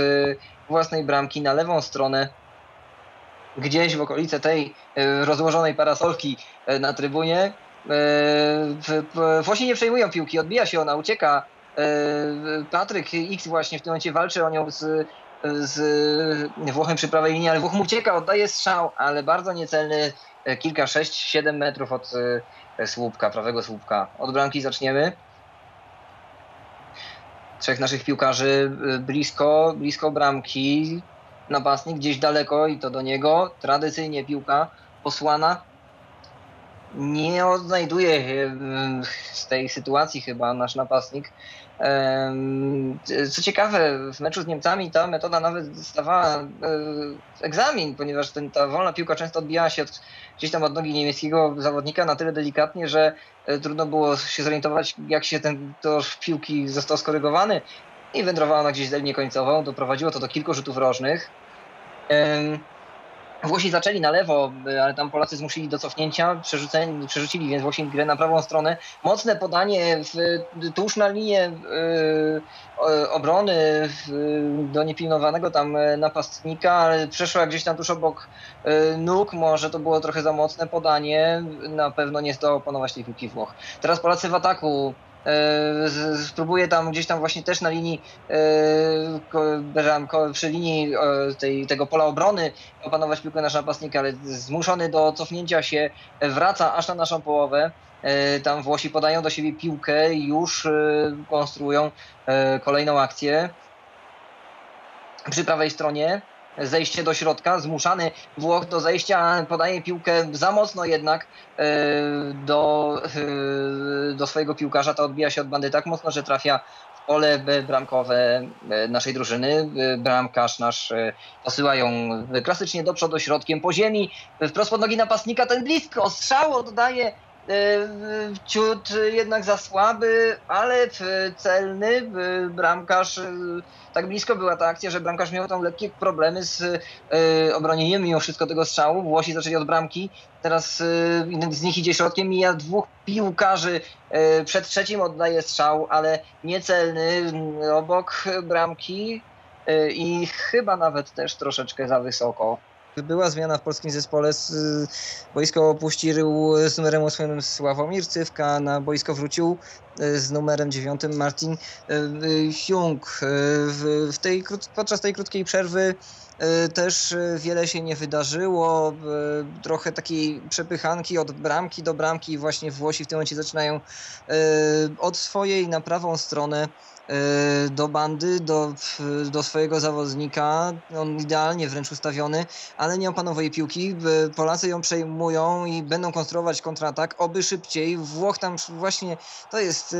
własnej bramki na lewą stronę. Gdzieś w okolice tej rozłożonej parasolki na trybunie. Włosi nie przejmują piłki, odbija się ona, ucieka Patryk X właśnie w tym momencie walczy o nią z, z Włochem przy prawej linii, ale Włoch mu ucieka, oddaje strzał, ale bardzo niecelny, kilka, sześć, siedem metrów od słupka, prawego słupka. Od bramki zaczniemy. Trzech naszych piłkarzy blisko, blisko bramki. Napastnik gdzieś daleko i to do niego. Tradycyjnie piłka posłana nie odnajduje z tej sytuacji chyba nasz napastnik. Co ciekawe, w meczu z Niemcami ta metoda nawet dostawała e, egzamin, ponieważ ten, ta wolna piłka często odbijała się od, gdzieś tam od nogi niemieckiego zawodnika na tyle delikatnie, że trudno było się zorientować, jak się ten tor piłki został skorygowany i wędrowała ona gdzieś za linię końcową. Doprowadziło to do kilku rzutów rożnych. Włosi zaczęli na lewo, ale tam Polacy zmusili do cofnięcia, przerzucili więc Włosi grę na prawą stronę. Mocne podanie w, tuż na linię y, obrony y, do niepilnowanego tam napastnika, ale przeszła gdzieś tam tuż obok y, nóg, może to było trochę za mocne podanie, na pewno nie zdołał opanować tej piłki Włoch. Teraz Polacy w ataku, spróbuję tam gdzieś tam właśnie też na linii e, przy linii e, tej, tego pola obrony opanować piłkę naszego napastnika, ale zmuszony do cofnięcia się wraca aż na naszą połowę. Tam Włosi podają do siebie piłkę już konstruują kolejną akcję. Przy prawej stronie zejście do środka, zmuszany Włoch do zejścia, podaje piłkę za mocno jednak e, do, e, do swojego piłkarza, to odbija się od bandy tak mocno, że trafia w pole bramkowe e, naszej drużyny. Bramkarz nasz posyła ją klasycznie do przodu środkiem po ziemi, wprost pod nogi napastnika, ten blisko, strzał oddaje ciut jednak za słaby, ale celny. Bramkarz, tak blisko była ta akcja, że bramkarz miał tam lekkie problemy z e, obronieniem mimo wszystko tego strzału. Włosi zaczęli od bramki. Teraz e, jeden z nich idzie środkiem, mija dwóch piłkarzy. E, przed trzecim oddaje strzał, ale niecelny obok bramki i chyba nawet też troszeczkę za wysoko. Była zmiana w polskim zespole. Boisko opuścił z numerem 8 Sławomir Cywka, na boisko wrócił e, z numerem 9 Martin Jung. E, w tej, podczas tej krótkiej przerwy e, też wiele się nie wydarzyło. Trochę takiej przepychanki od bramki do bramki. Właśnie Włosi w tym momencie zaczynają od swojej na prawą stronę E, do bandy, do, do swojego zawodnika. On idealnie wręcz ustawiony, ale nie opanowuje piłki. Polacy ją przejmują i będą konstruować kontratak, oby szybciej. Włoch tam właśnie, to jest e,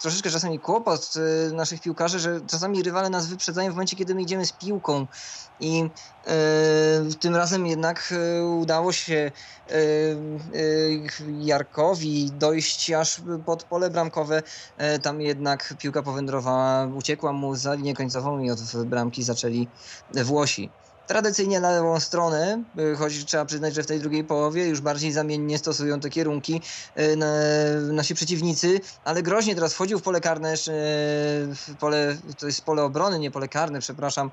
troszeczkę czasami kłopot e, naszych piłkarzy, że czasami rywale nas wyprzedzają w momencie, kiedy my idziemy z piłką. I tym razem jednak udało się Jarkowi dojść aż pod pole bramkowe. Tam jednak piłka powędrowała uciekła mu za linię końcową i od bramki zaczęli Włosi. Tradycyjnie na lewą stronę, choć trzeba przyznać, że w tej drugiej połowie już bardziej zamiennie stosują te kierunki nasi przeciwnicy, ale groźnie teraz wchodził w pole karne, w pole, to jest pole obrony, nie pole karne, przepraszam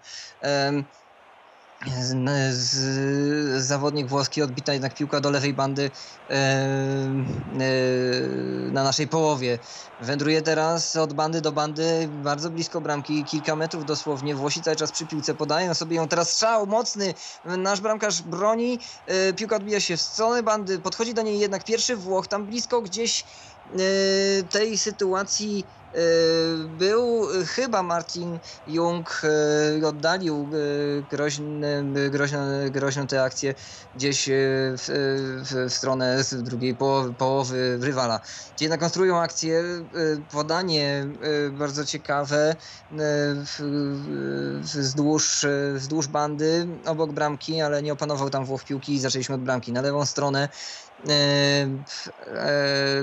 z, z, zawodnik włoski odbita jednak piłka do lewej bandy e, e, na naszej połowie. Wędruje teraz od bandy do bandy, bardzo blisko bramki, kilka metrów dosłownie. Włosi cały czas przy piłce podają sobie ją. Teraz strzał mocny, nasz bramkarz broni, e, piłka odbija się w stronę bandy, podchodzi do niej jednak pierwszy Włoch, tam blisko gdzieś e, tej sytuacji był chyba Martin Jung y, oddalił y, groźny, groźną, tę akcję gdzieś w, w, w stronę drugiej połowy, połowy rywala. Gdzie jednak konstruują akcję, podanie bardzo ciekawe wzdłuż, wzdłuż bandy, obok bramki, ale nie opanował tam Włoch piłki i zaczęliśmy od bramki. Na lewą stronę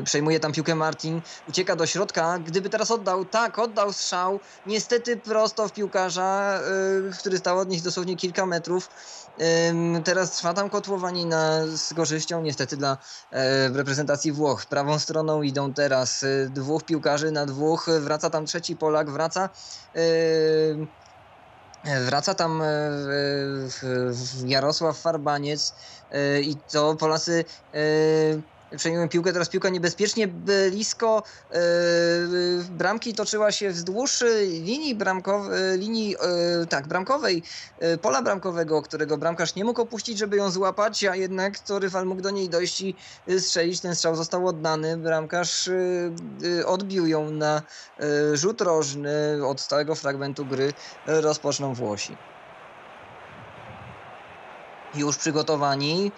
przejmuje tam piłkę Martin, ucieka do środka. Gdyby teraz oddał, tak, oddał strzał, niestety prosto w piłkarza, e, który stał od nich dosłownie kilka metrów. Teraz trwa tam kotłowanina z korzyścią niestety dla reprezentacji Włoch. Prawą stroną idą teraz dwóch piłkarzy na dwóch. Wraca tam trzeci Polak, wraca Wraca tam Jarosław Farbaniec i to Polacy przejmują piłkę, teraz piłka niebezpiecznie blisko yy, bramki toczyła się wzdłuż linii, linii yy, tak, bramkowej, yy, pola bramkowego, którego bramkarz nie mógł opuścić, żeby ją złapać, a jednak to rywal mógł do niej dojść i strzelić. Ten strzał został oddany. Bramkarz odbił ją na rzut rożny od stałego fragmentu gry. Rozpoczną Włosi. Już przygotowani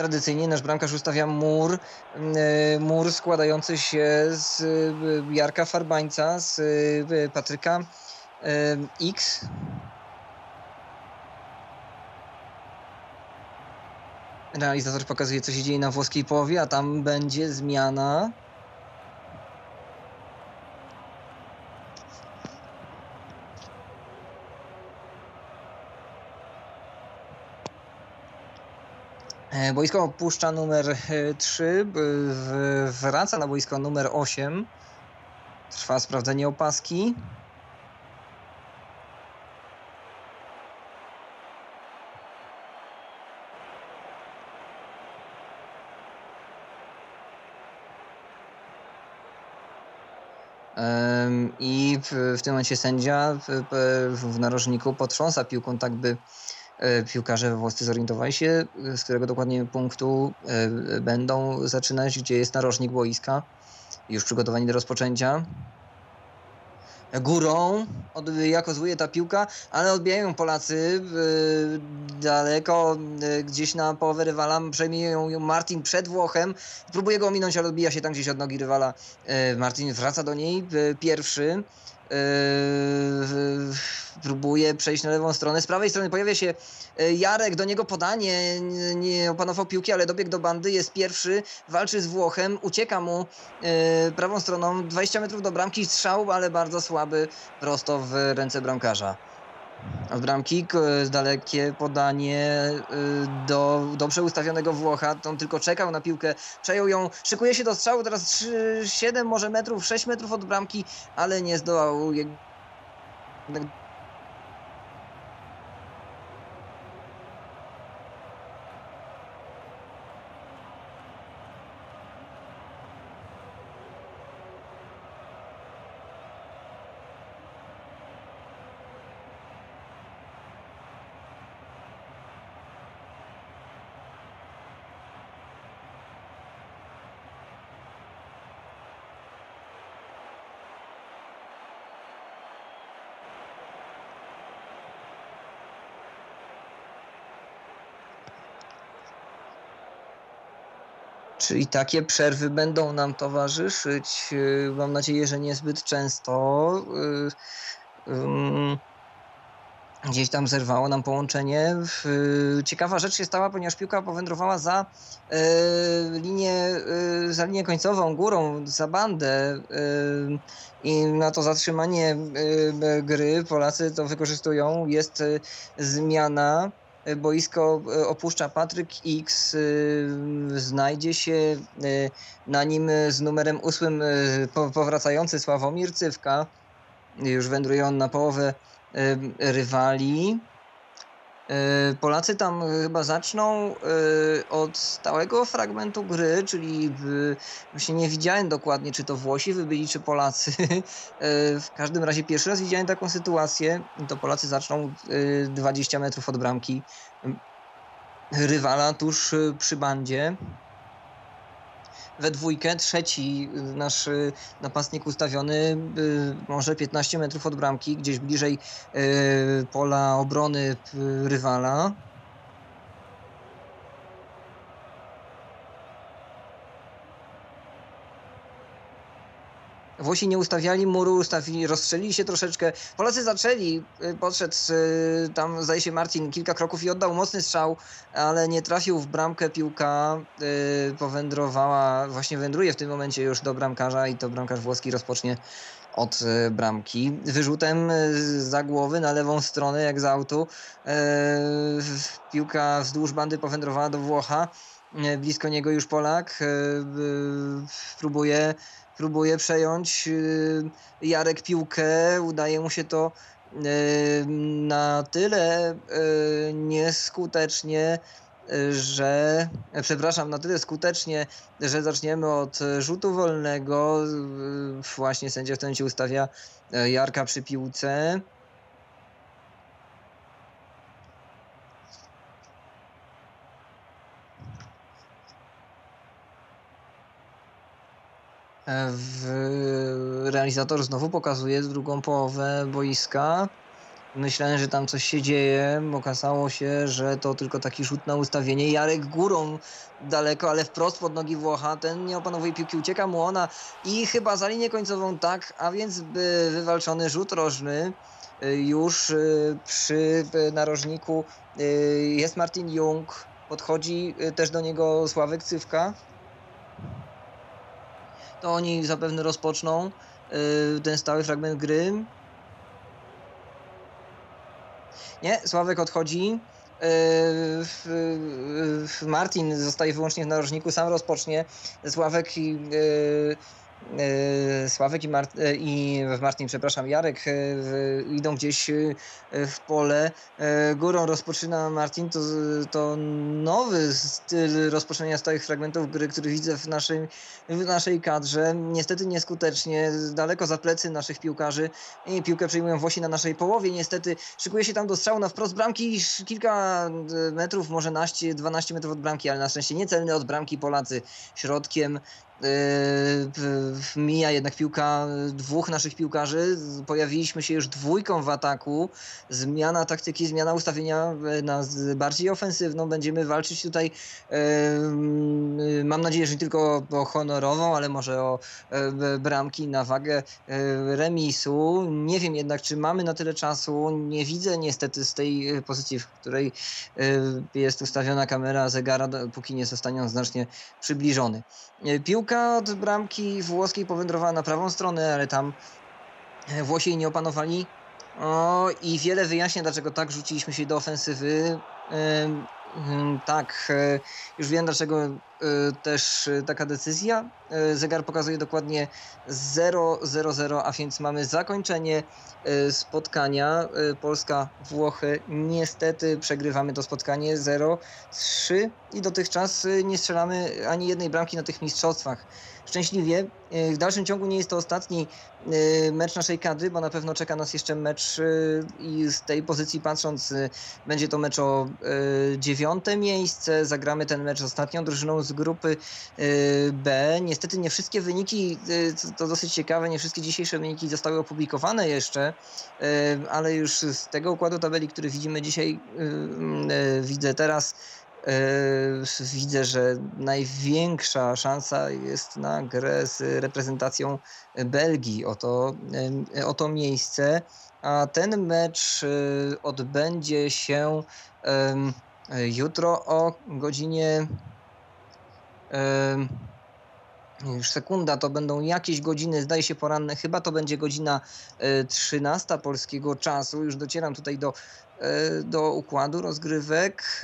tradycyjnie nasz bramkarz ustawia mur, e, mur składający się z e, Jarka Farbańca, z e, Patryka X. Realizator pokazuje, co się dzieje na włoskiej połowie, a tam będzie zmiana. Boisko opuszcza numer 3, wraca na boisko numer 8. Trwa sprawdzenie opaski. I w, tym momencie sędzia w, w narożniku potrząsa piłką, tak by e, piłkarze włoscy zorientowali się, z którego dokładnie punktu e, będą zaczynać, gdzie jest narożnik boiska. Już przygotowani do rozpoczęcia górą kozuje ta piłka, ale odbijają Polacy daleko, gdzieś na połowę rywala, przejmuje ją Martin przed Włochem, próbuje go ominąć, ale odbija się tam gdzieś od nogi rywala. Martin wraca do niej, pierwszy, próbuje przejść na lewą stronę. Z prawej strony pojawia się yy, Jarek, do niego podanie, nie opanował piłki, ale dobiegł do bandy, jest pierwszy, walczy z Włochem, ucieka mu yy, prawą stroną, 20 metrów do bramki, strzał, ale bardzo słaby, prosto w ręce bramkarza. Od bramki dalekie podanie y, do dobrze ustawionego Włocha. On tylko czekał na piłkę, przejął ją, szykuje się do strzału, teraz 3, 7 może metrów, 6 metrów od bramki, ale nie zdołał Czyli takie przerwy będą nam towarzyszyć. Y, mam nadzieję, że niezbyt często. Y, gdzieś tam zerwało nam połączenie. Ciekawa rzecz się stała, ponieważ piłka powędrowała za y, linię, za linię końcową, górą, za bandę. I na to zatrzymanie gry Polacy to wykorzystują. Jest zmiana boisko e, opuszcza Patryk X, e, znajdzie się na nim z numerem ósmym powracający Sławomir Cywka, już wędruje on na połowę rywali. E, Polacy tam chyba zaczną e, od stałego fragmentu gry, czyli właśnie nie widziałem dokładnie, czy to Włosi wybyli, czy Polacy. E, w każdym razie pierwszy raz widziałem taką sytuację. To Polacy zaczną 20 metrów od bramki rywala tuż przy bandzie we dwójkę. Trzeci y, nasz y, napastnik ustawiony y, może 15 metrów od bramki, gdzieś bliżej pola obrony rywala. Włosi nie ustawiali muru, ustawili, rozstrzelili się troszeczkę. Polacy zaczęli, y, podszedł y, tam, zdaje się, Marcin kilka kroków i oddał mocny strzał, ale nie trafił w bramkę. Piłka y, powędrowała, właśnie wędruje w tym momencie już do bramkarza i to bramkarz włoski rozpocznie od bramki. Wyrzutem za głowy na lewą stronę, jak z autu. Piłka wzdłuż bandy powędrowała do Włocha. Blisko niego już Polak. Próbuje próbuje przejąć y, Jarek piłkę, udaje mu się to y, na tyle y, nieskutecznie, że przepraszam, na tyle skutecznie, że zaczniemy od rzutu wolnego. Właśnie sędzia w tym momencie ustawia Jarka przy piłce. Realizator znowu pokazuje drugą połowę boiska. Myślałem, że tam coś się dzieje. Okazało się, że to tylko taki rzut na ustawienie. Jarek górą daleko, ale wprost pod nogi Włocha. Ten nie opanowuje piłki, ucieka mu ona i chyba za linię końcową tak, a więc by wywalczony rzut rożny. Już y, przy narożniku y, jest Martin Jung. Podchodzi y, też do niego Sławek Cywka to oni zapewne rozpoczną yy, ten stały fragment gry. Nie, Sławek odchodzi. Martin zostaje wyłącznie w narożniku, sam rozpocznie. Sławek i Sławek i, Mart e, i Martin, przepraszam, Jarek e, idą gdzieś w pole. Górą rozpoczyna Martin, to, to nowy styl rozpoczynania stałych fragmentów gry, który widzę w naszej, w naszej kadrze. Niestety nieskutecznie, daleko za plecy naszych piłkarzy. I piłkę przejmują Włosi na naszej połowie. Niestety szykuje się tam do strzału na wprost bramki, kilka metrów, może naście, 12 metrów od bramki, ale na szczęście niecelny od bramki Polacy środkiem Yy, mija jednak piłka dwóch naszych piłkarzy. Pojawiliśmy się już dwójką w ataku. Zmiana taktyki, zmiana ustawienia na bardziej ofensywną. Będziemy walczyć tutaj, yy, mam nadzieję, że nie tylko o honorową, ale może o bramki na wagę remisu. Nie wiem jednak, czy mamy na tyle czasu. Nie widzę niestety z tej pozycji, w której jest ustawiona kamera zegara, póki nie zostanie on znacznie przybliżony. Piłka od bramki włoskiej powędrowała na prawą stronę, ale tam Włosi nie opanowali. O, I wiele wyjaśnia, dlaczego tak rzuciliśmy się do ofensywy. Tak, e, już wiem dlaczego e, też e, taka decyzja. Zegar pokazuje dokładnie 0-0-0, a więc mamy zakończenie spotkania Polska-Włochy. Niestety przegrywamy to spotkanie 0-3 i dotychczas nie strzelamy ani jednej bramki na tych mistrzostwach szczęśliwie. E, w dalszym ciągu nie jest to ostatni e, mecz naszej kadry, bo na pewno czeka nas jeszcze mecz e, i z tej pozycji patrząc będzie to mecz o dziewiąte miejsce. Zagramy ten mecz ostatnią drużyną z grupy B. Niestety nie wszystkie wyniki, to dosyć ciekawe, nie wszystkie dzisiejsze wyniki zostały opublikowane jeszcze, ale już z tego układu tabeli, który widzimy dzisiaj, widzę teraz, widzę, że największa szansa jest na grę z reprezentacją Belgii o to, yy, o to miejsce, a ten mecz yy, odbędzie się jutro o godzinie już sekunda, to będą jakieś godziny, zdaje się poranne, chyba to będzie godzina 13 polskiego czasu. Już docieram tutaj do, do układu rozgrywek.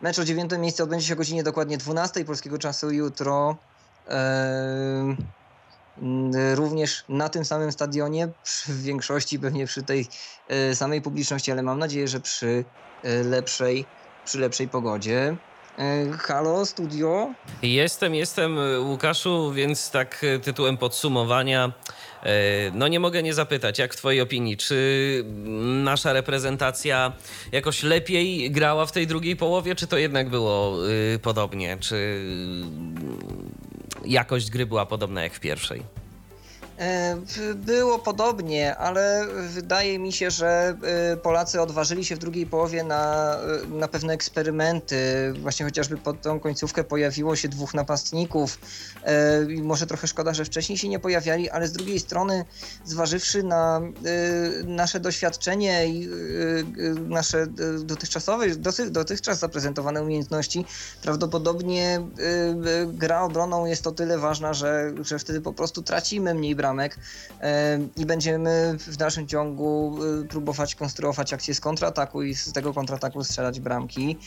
Mecz o dziewiąte miejsce odbędzie się o godzinie dokładnie 12 polskiego czasu jutro. Również na tym samym stadionie, w większości pewnie przy tej e, samej publiczności, ale mam nadzieję, że przy e, lepszej, przy lepszej pogodzie. E, halo, studio? Jestem, jestem, Łukaszu, więc tak tytułem podsumowania. E, no nie mogę nie zapytać, jak w Twojej opinii, czy nasza reprezentacja jakoś lepiej grała w tej drugiej połowie, czy to jednak było y, podobnie? Czy jakość gry była podobna jak w pierwszej? E, było podobnie, ale wydaje mi się, że e, Polacy odważyli się w drugiej połowie na, e, na pewne eksperymenty. Właśnie chociażby pod tą końcówkę pojawiło się dwóch napastników. Może trochę szkoda, że wcześniej się nie pojawiali, ale z drugiej strony, zważywszy na nasze doświadczenie i nasze dotychczasowe, dotychczas zaprezentowane umiejętności, prawdopodobnie gra obroną jest o tyle ważna, że, że wtedy po prostu tracimy mniej bramek i będziemy w dalszym ciągu y, próbować konstruować akcję z kontrataku i z tego kontrataku strzelać bramki.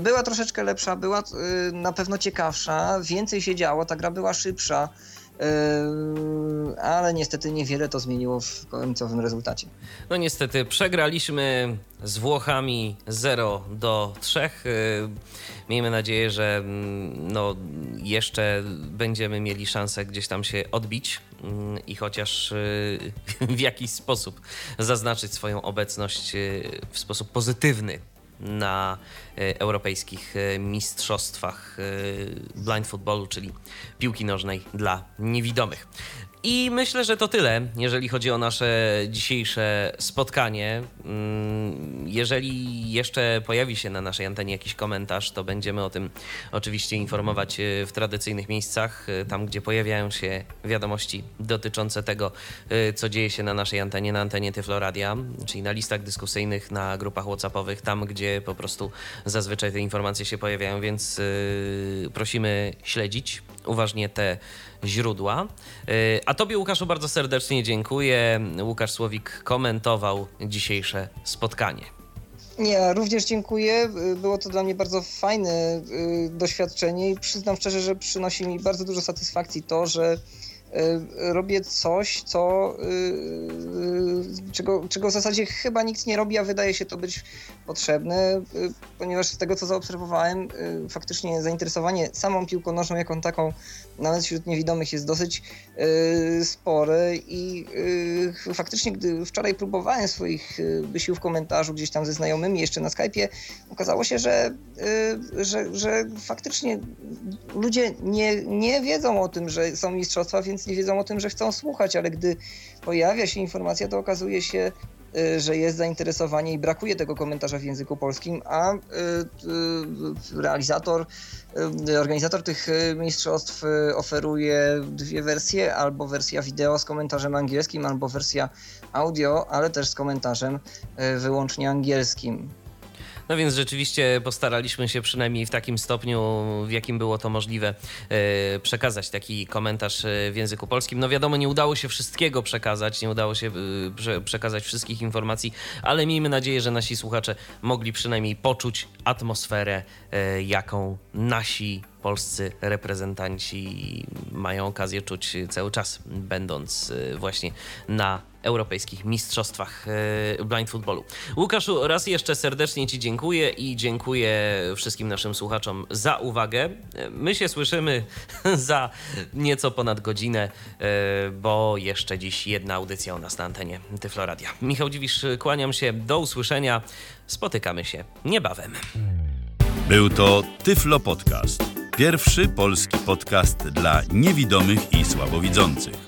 Była troszeczkę lepsza, była y, na pewno ciekawsza, więcej się działo, ta gra była szybsza ale niestety niewiele to zmieniło w końcowym rezultacie. No niestety przegraliśmy z Włochami 0 do 3. Miejmy nadzieję, że no, jeszcze będziemy mieli szansę gdzieś tam się odbić i chociaż y, w jakiś sposób zaznaczyć swoją obecność y, w sposób pozytywny na e, europejskich e, mistrzostwach e, blind footballu, czyli piłki nożnej dla niewidomych. I myślę, że to tyle, jeżeli chodzi o nasze dzisiejsze spotkanie. Mm, jeżeli jeszcze pojawi się na naszej antenie jakiś komentarz, to będziemy o tym oczywiście informować e, w tradycyjnych miejscach, e, tam gdzie pojawiają się wiadomości dotyczące tego, e, co dzieje się na naszej antenie, na antenie Tyfloradia, czyli na listach dyskusyjnych, na grupach WhatsAppowych, tam gdzie po prostu zazwyczaj te informacje się pojawiają, więc prosimy śledzić uważnie te źródła. Y, a Tobie, Łukaszu, bardzo serdecznie dziękuję. Łukasz Słowik komentował dzisiejsze spotkanie. Ja również dziękuję. Było to dla mnie bardzo fajne doświadczenie i przyznam szczerze, że przynosi mi bardzo dużo satysfakcji to, że Y, robię coś, co, y, y, czego, czego w zasadzie chyba nikt nie robi, a wydaje się to być potrzebne, ponieważ z tego co zaobserwowałem, faktycznie zainteresowanie samą piłką nożną jaką taką, nawet wśród niewidomych jest dosyć spore i faktycznie gdy wczoraj próbowałem swoich wysiłów komentarzu gdzieś tam ze znajomymi jeszcze na Skype'ie, okazało się, że, że, że faktycznie ludzie nie, nie wiedzą o tym, że są mistrzostwa, więc nie wiedzą o tym, że chcą słuchać, ale gdy pojawia się informacja, to okazuje się, y, że jest zainteresowanie i brakuje tego komentarza w języku polskim, a y, y, realizator, organizator tych mistrzostw oferuje dwie wersje, albo wersja wideo z komentarzem angielskim, albo wersja audio, ale też z komentarzem wyłącznie angielskim. No więc rzeczywiście postaraliśmy się przynajmniej w takim stopniu, w jakim było to możliwe, e, przekazać taki komentarz e, w języku polskim. No wiadomo, nie udało się wszystkiego przekazać, nie udało się e, przekazać wszystkich informacji, ale miejmy nadzieję, że nasi słuchacze mogli przynajmniej poczuć atmosferę, jaką nasi polscy reprezentanci mają okazję czuć cały czas, będąc właśnie na europejskich mistrzostwach e, blind footballu. Łukaszu, raz jeszcze serdecznie Ci dziękuję i dziękuję wszystkim naszym słuchaczom za uwagę. My się słyszymy za nieco ponad godzinę, e, bo jeszcze dziś jedna audycja u nas na antenie Tyfloradia. Michał Dziwisz, kłaniam się, do usłyszenia, spotykamy się niebawem. Był to Tyflo Podcast. Pierwszy polski podcast dla niewidomych i słabowidzących.